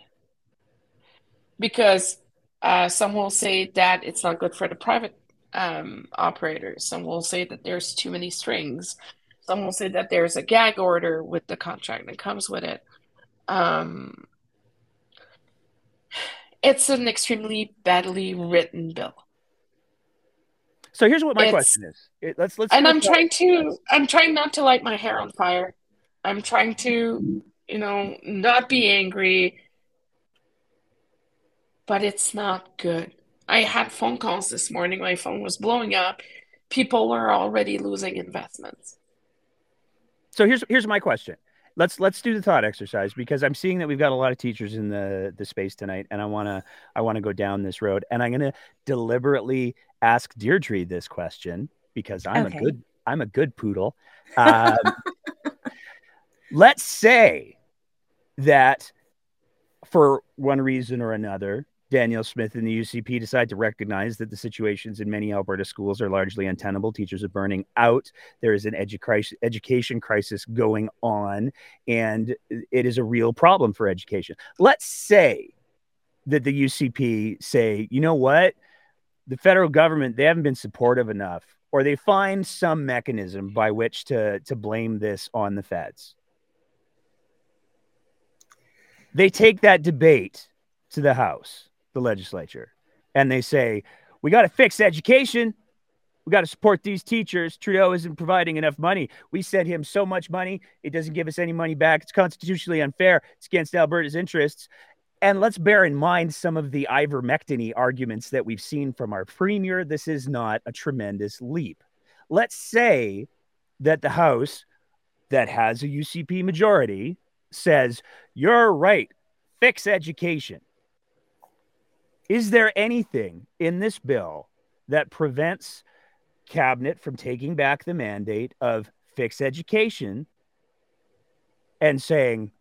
Because uh, some will say that it's not good for the private um, operators. Some will say that there's too many strings. Some will say that there's a gag order with the contract that comes with it. Um, it's an extremely badly written bill. So here's what my It's- question is. It- let's let's and I'm trying to I'm trying not to light my hair on fire. I'm trying to, you know, not be angry. But it's not good. I had phone calls this morning. My phone was blowing up. People were already losing investments. So here's here's my question. Let's let's do the thought exercise because I'm seeing that we've got a lot of teachers in the the space tonight, and I wanna I wanna go down this road, and I'm gonna deliberately ask Deirdre this question because I'm Okay. a good I'm a good poodle. Um, let's say that for one reason or another, Danielle Smith and the UCP decide to recognize that the situations in many Alberta schools are largely untenable. Teachers are burning out. There is an edu- education crisis going on, and it is a real problem for education. Let's say that the UCP say, you know what? The federal government, they haven't been supportive enough, or they find some mechanism by which to, to blame this on the feds. They take that debate to the House, the legislature, and they say, we got to fix education. We got to support these teachers. Trudeau isn't providing enough money. We sent him so much money, it doesn't give us any money back. It's constitutionally unfair. It's against Alberta's interests. And let's bear in mind some of the ivermectin arguments that we've seen from our premier. This is not a tremendous leap. Let's say that the House that has a UCP majority says, You're right, fix education. Is there anything in this bill that prevents cabinet from taking back the mandate of fix education and saying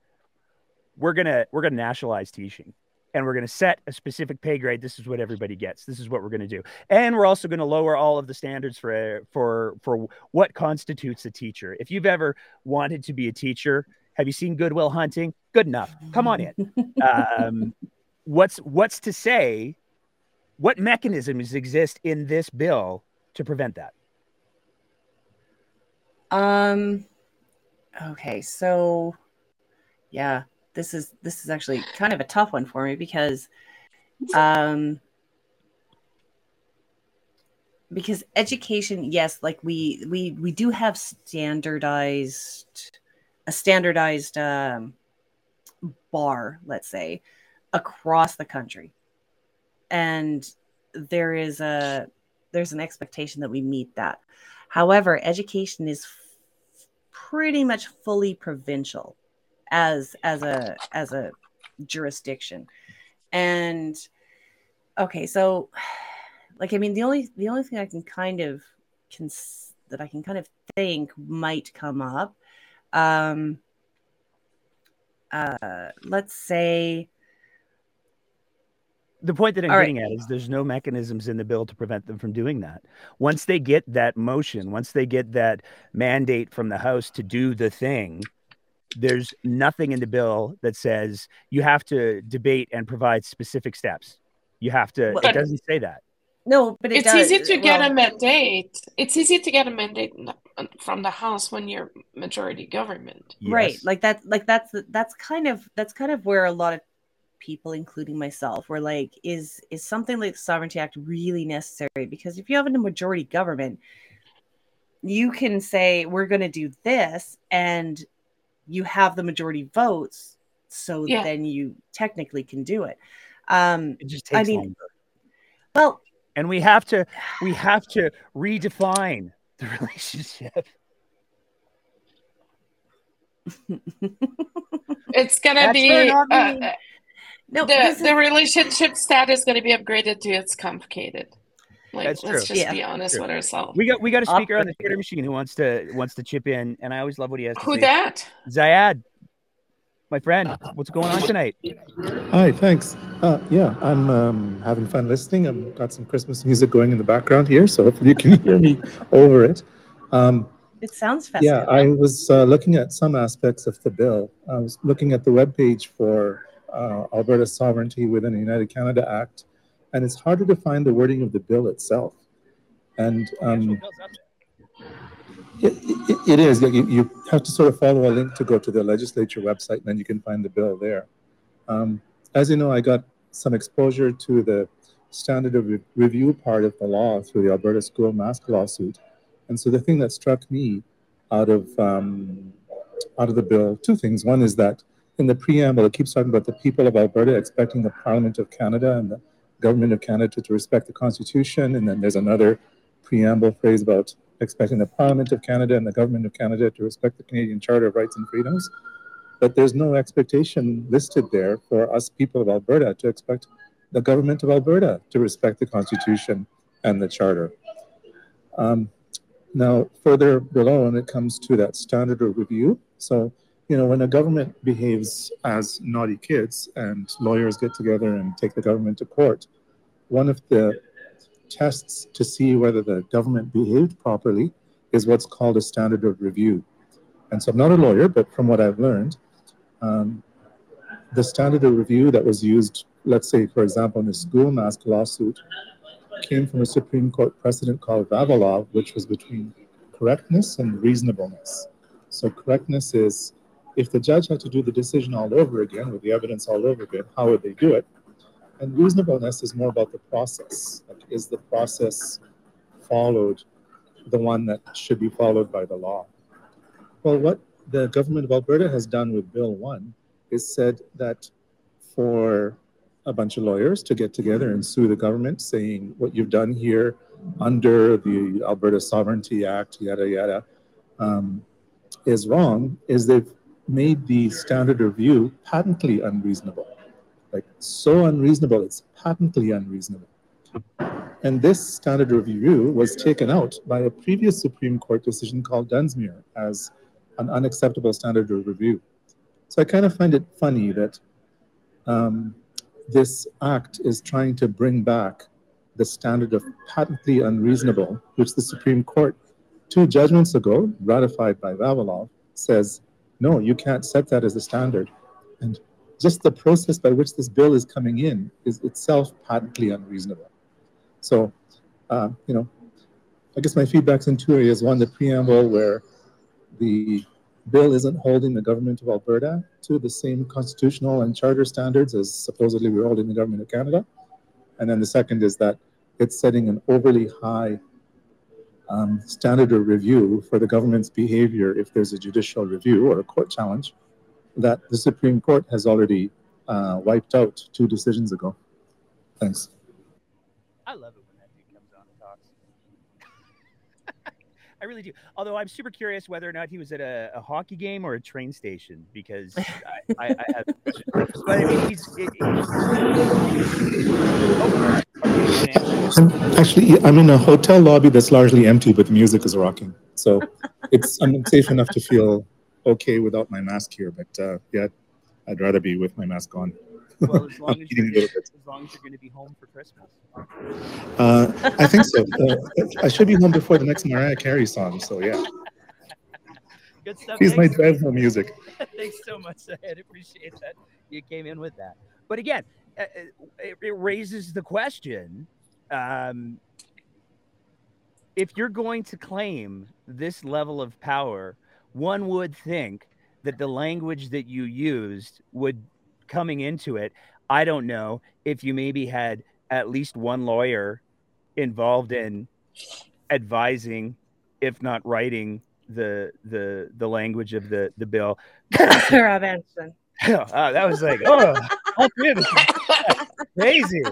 we're gonna we're gonna nationalize teaching and we're gonna set a specific pay grade? This is what everybody gets. This is what we're gonna do. And we're also gonna lower all of the standards for for for what constitutes a teacher. If you've ever wanted to be a teacher have you seen goodwill hunting? Good enough. Come on in. Um, what's what's to say what mechanisms exist in this bill to prevent that? Um okay, so yeah, this is this is actually kind of a tough one for me because um because education, yes, like we we we do have standardized a standardized um bar, let's say, across the country. And there is a there's an expectation that we meet that. However, education is f- pretty much fully provincial as as a as a jurisdiction. And okay, so like I mean the only the only thing I can kind of cons- that I can kind of think might come up um uh let's say the point that I'm All right. getting at is there's no mechanisms in the bill to prevent them from doing that. Once they get that motion, once they get that mandate from the House to do the thing, there's nothing in the bill that says you have to debate and provide specific steps. You have to, But- it doesn't say that. No, but it it's does. easy to get well- a mandate. It's easy to get a mandate from the House when you're majority government. right like that like that's that's kind of that's kind of where a lot of people including myself were like is is something like the sovereignty act really necessary because if you have a majority government you can say we're going to do this and you have the majority votes so Yeah. then you technically can do it um It just takes i mean longer. well and we have to we have to redefine the relationship. It's gonna That's be No, the is- the relationship status is gonna be upgraded to it's complicated. Like That's let's just Yeah. be honest with ourselves. We got we got a speaker on the Operating. Twitter machine who wants to wants to chip in, and I always love what he has to Who say. that? Zayad, my friend, what's going on tonight? Hi, thanks. Uh, yeah, I'm um, having fun listening. I've got some Christmas music going in the background here, so hopefully you can hear me over it. Um, It sounds festive. yeah, I was uh, looking at some aspects of the bill. I was looking at the webpage for uh, Alberta Sovereignty within the United Canada Act, and it's harder to find the wording of the bill itself. And um, it, it, it is. You, you have to sort of follow a link to go to the legislature website, and then you can find the bill there. Um, as you know, I got some exposure to the standard of re- review part of the law through the Alberta School Mask lawsuit. And so the thing that struck me out of um, out of the bill, two things. One is that in the preamble, it keeps talking about the people of Alberta expecting the Parliament of Canada and the government of Canada to respect the Constitution. And then there's another preamble phrase about expecting the Parliament of Canada and the government of Canada to respect the Canadian Charter of Rights and Freedoms. But there's no expectation listed there for us people of Alberta to expect the government of Alberta to respect the Constitution and the Charter. Um, now, further below, when it comes to that standard of review, so you know, when a government behaves as naughty kids and lawyers get together and take the government to court, one of the tests to see whether the government behaved properly is what's called a standard of review. And so I'm not a lawyer, but from what I've learned, um, the standard of review that was used, let's say, for example, in the school mask lawsuit, came from a Supreme Court precedent called Vavilov, which was between correctness and reasonableness. So correctness is if the judge had to do the decision all over again with the evidence all over again, how would they do it? And reasonableness is more about the process. Like, is the process followed the one that should be followed by the law? Well, what the government of Alberta has done with Bill 1 is said that for a bunch of lawyers to get together and sue the government, saying what you've done here under the Alberta Sovereignty Act, yada, yada, um, is wrong, is they've made the standard review patently unreasonable. Like, so unreasonable, it's patently unreasonable. And this standard review was taken out by a previous Supreme Court decision called Dunsmuir as an unacceptable standard of review. So I kind of find it funny that um, this act is trying to bring back the standard of patently unreasonable, which the Supreme Court, two judgments ago, ratified by Vavilov, says, no, you can't set that as a standard. And just the process by which this bill is coming in is itself patently unreasonable. So, uh, you know, I guess my feedback's in two areas. One, the preamble, where the bill isn't holding the government of Alberta to the same constitutional and charter standards as supposedly we're holding the government of Canada. And then the second is that it's setting an overly high um, standard of review for the government's behavior if there's a judicial review or a court challenge that the Supreme Court has already uh, wiped out two decisions ago. Thanks. I love it when that dude comes on and talks. I really do. Although I'm super curious whether or not he was at a, a hockey game or a train station because I, I, I have. But I mean, he's. It, oh, okay, I'm actually, I'm in a hotel lobby that's largely empty, but the music is rocking. So it's I'm safe enough to feel okay without my mask here. But uh, yeah, I'd rather be with my mask on. well, as long as, you're, a little bit. as long as you're going to be home for Christmas. Uh, I think so. Uh, I should be home before the next Mariah Carey song. So yeah, Good stuff. here's my Thanks. drive home music. Thanks so much. I appreciate that you came in with that. But again, it, it raises the question: um, if you're going to claim this level of power, one would think that the language that you used would coming into it. I don't know if you maybe had at least one lawyer involved in advising, if not writing the the the language of the the bill. Rob Anderson. oh, that was like, oh, all three of crazy.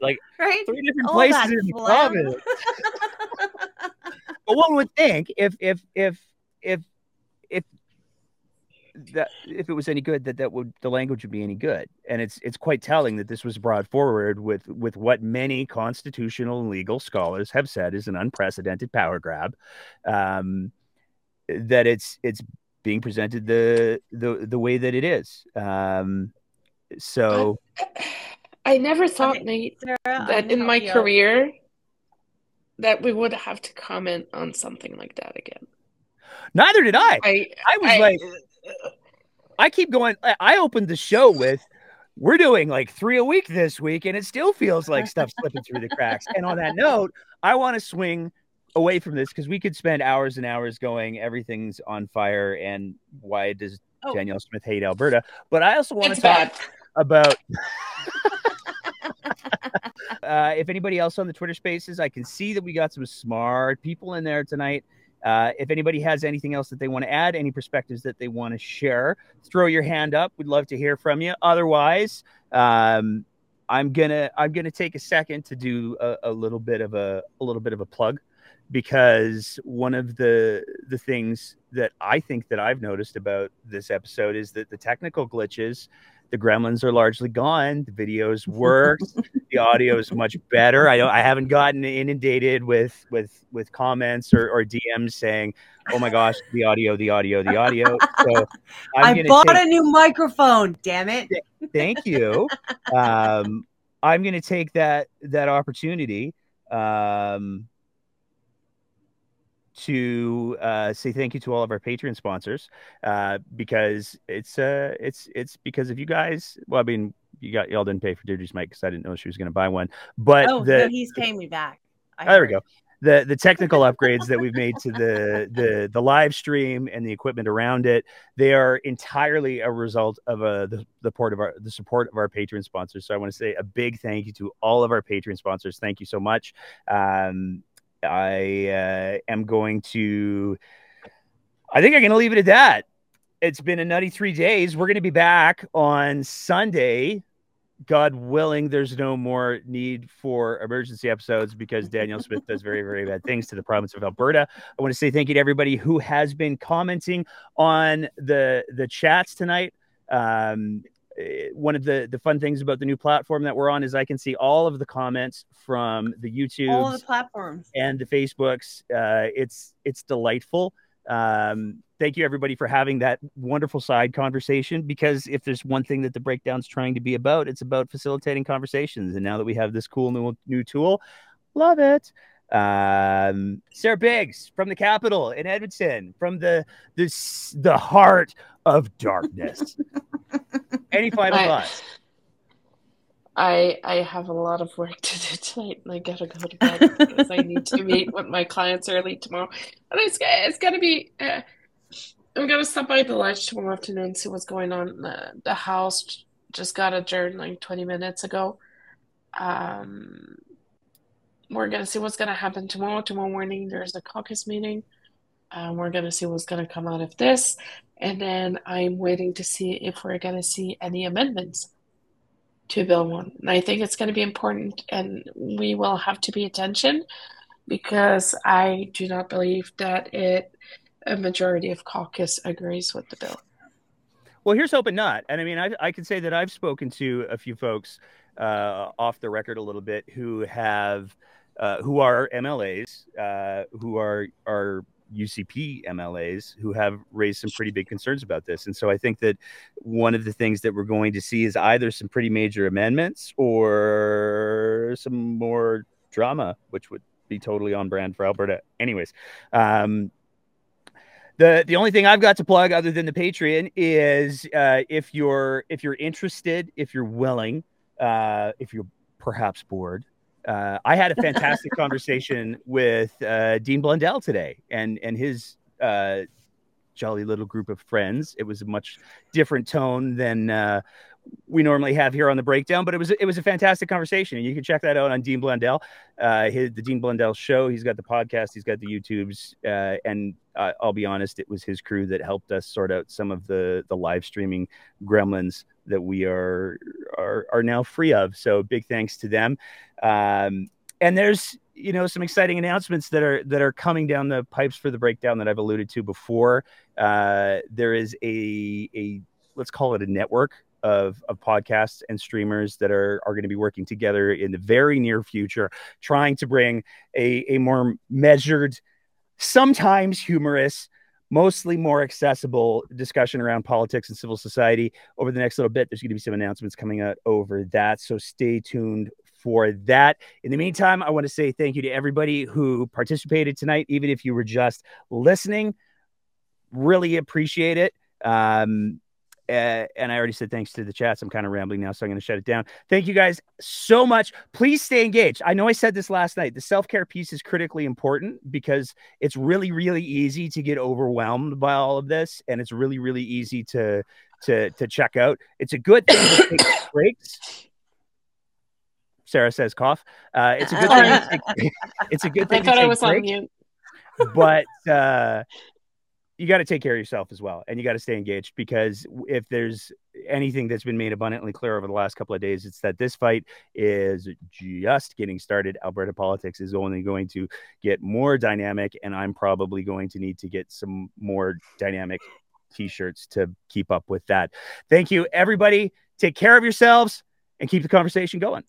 like right? three different All places in the province. but one would think if if if if if that if it was any good that that would the language would be any good and it's it's quite telling that this was brought forward with with what many constitutional and legal scholars have said is an unprecedented power grab um that it's it's being presented the the the way that it is um so I never thought, Nate, Sarah, I'm that in my you out. career that we would have to comment on something like that again. neither did i I I was I- like, I keep going. I- I opened the show with, we're doing like three a week this week, and it still feels like stuff's slipping through the cracks. And on that note, I want to swing away from this because we could spend hours and hours going, everything's on fire, and why does Oh. Danielle Smith hate Alberta? But I also want It's to talk bad. About. uh, if anybody else on the Twitter spaces, I can see that we got some smart people in there tonight. Uh, if anybody has anything else that they want to add, any perspectives that they want to share, throw your hand up. We'd love to hear from you. Otherwise, um, I'm gonna I'm gonna take a second to do a, a little bit of a a little bit of a plug because one of the the things that I think that I've noticed about this episode is that the technical glitches, the gremlins are largely gone. The videos work. the audio is much better. I don't I haven't gotten inundated with with with comments or, or DMs saying, "Oh my gosh, the audio, the audio, the audio." So I'm I bought take- a new microphone. Damn it! thank you um i'm going to take that that opportunity um to uh, say thank you to all of our Patreon sponsors uh, because it's uh, it's it's because of you guys. Well, I mean, you got y'all didn't pay for Deirdre's mic because I didn't know she was going to buy one. But oh the no, he's paying me back. I Oh, there we go. The the technical upgrades that we've made to the the the live stream and the equipment around it, they are entirely a result of uh, the the support of our the support of our Patreon sponsors. So I want to say a big thank you to all of our Patreon sponsors. Thank you so much. Um, I uh, am going to. I think I'm going to leave it at that. It's been a nutty three days. We're going to be back on Sunday. God willing, there's no more need for emergency episodes because Danielle Smith does very, very bad things to the province of Alberta. I want to say thank you to everybody who has been commenting on the the chats tonight. Um, one of the the fun things about the new platform that we're on is I can see all of the comments from the YouTube All the platforms. and the Facebooks. Uh, it's it's delightful. Um, thank you everybody for having that wonderful side conversation because if there's one thing that the breakdown's trying to be about, it's about facilitating conversations. And now that we have this cool new new tool, love it. Um, Sarah Biggs from the capital in Edmonton, from the the the heart of darkness. Any final I- thoughts? I I have a lot of work to do tonight, and I gotta go to bed because I need to meet with my clients early tomorrow. And it's it's gonna be. Uh, I'm gonna stop by the Ledge tomorrow afternoon and see what's going on. The, the house just got adjourned like 20 minutes ago. Um, we're gonna see what's gonna happen tomorrow. Tomorrow morning there's a caucus meeting. Um, we're gonna see what's gonna come out of this, and then I'm waiting to see if we're gonna see any amendments to Bill 1. And I think it's going to be important, and we will have to pay attention because I do not believe that it a majority of caucus agrees with the bill. Well, here's hoping not. And I mean, I, I can say that I've spoken to a few folks uh, off the record a little bit who have, uh, who are MLAs, uh, who are are UCP MLAs, who have raised some pretty big concerns about this. And so I think that one of the things that we're going to see is either some pretty major amendments or some more drama, which would be totally on brand for Alberta. Anyways, um, the the only thing I've got to plug other than the Patreon is uh, if you're if you're interested, if you're willing, uh, if you're perhaps bored. Uh, I had a fantastic conversation with uh, Dean Blundell today, and and his uh, jolly little group of friends. It was a much different tone than uh, we normally have here on the breakdown. But it was it was a fantastic conversation, and you can check that out on Dean Blundell, uh, his, the Dean Blundell Show. He's got the podcast, he's got the YouTubes, uh, and uh, I'll be honest, it was his crew that helped us sort out some of the the live streaming gremlins that we are are are now free of. So big thanks to them. Um, and there's you know some exciting announcements that are that are coming down the pipes for the breakdown that I've alluded to before. Uh, there is a a let's call it a network of, of podcasts and streamers that are, are going to be working together in the very near future, trying to bring a, a more measured, sometimes humorous, mostly more accessible discussion around politics and civil society over the next little bit. There's going to be some announcements coming out over that. So stay tuned for that. In the meantime, I want to say thank you to everybody who participated tonight, even if you were just listening. Really appreciate it. Um, uh, and I already said thanks to the chats. I'm kind of rambling now, so I'm going to shut it down. Thank you guys so much. Please stay engaged. I know I said this last night. The self care piece is critically important because it's really, really easy to get overwhelmed by all of this, and it's really, really easy to to to check out. It's a good thing to take breaks. Sarah says cough. Uh, it's a good thing. To take, it's a good thing. I thought to I was on breaks, mute. but uh, you got to take care of yourself as well and you got to stay engaged because if there's anything that's been made abundantly clear over the last couple of days it's that this fight is just getting started. Alberta politics is only going to get more dynamic and i'm probably going to need to get some more dynamic t-shirts to keep up with that. Thank you everybody. Take care of yourselves and keep the conversation going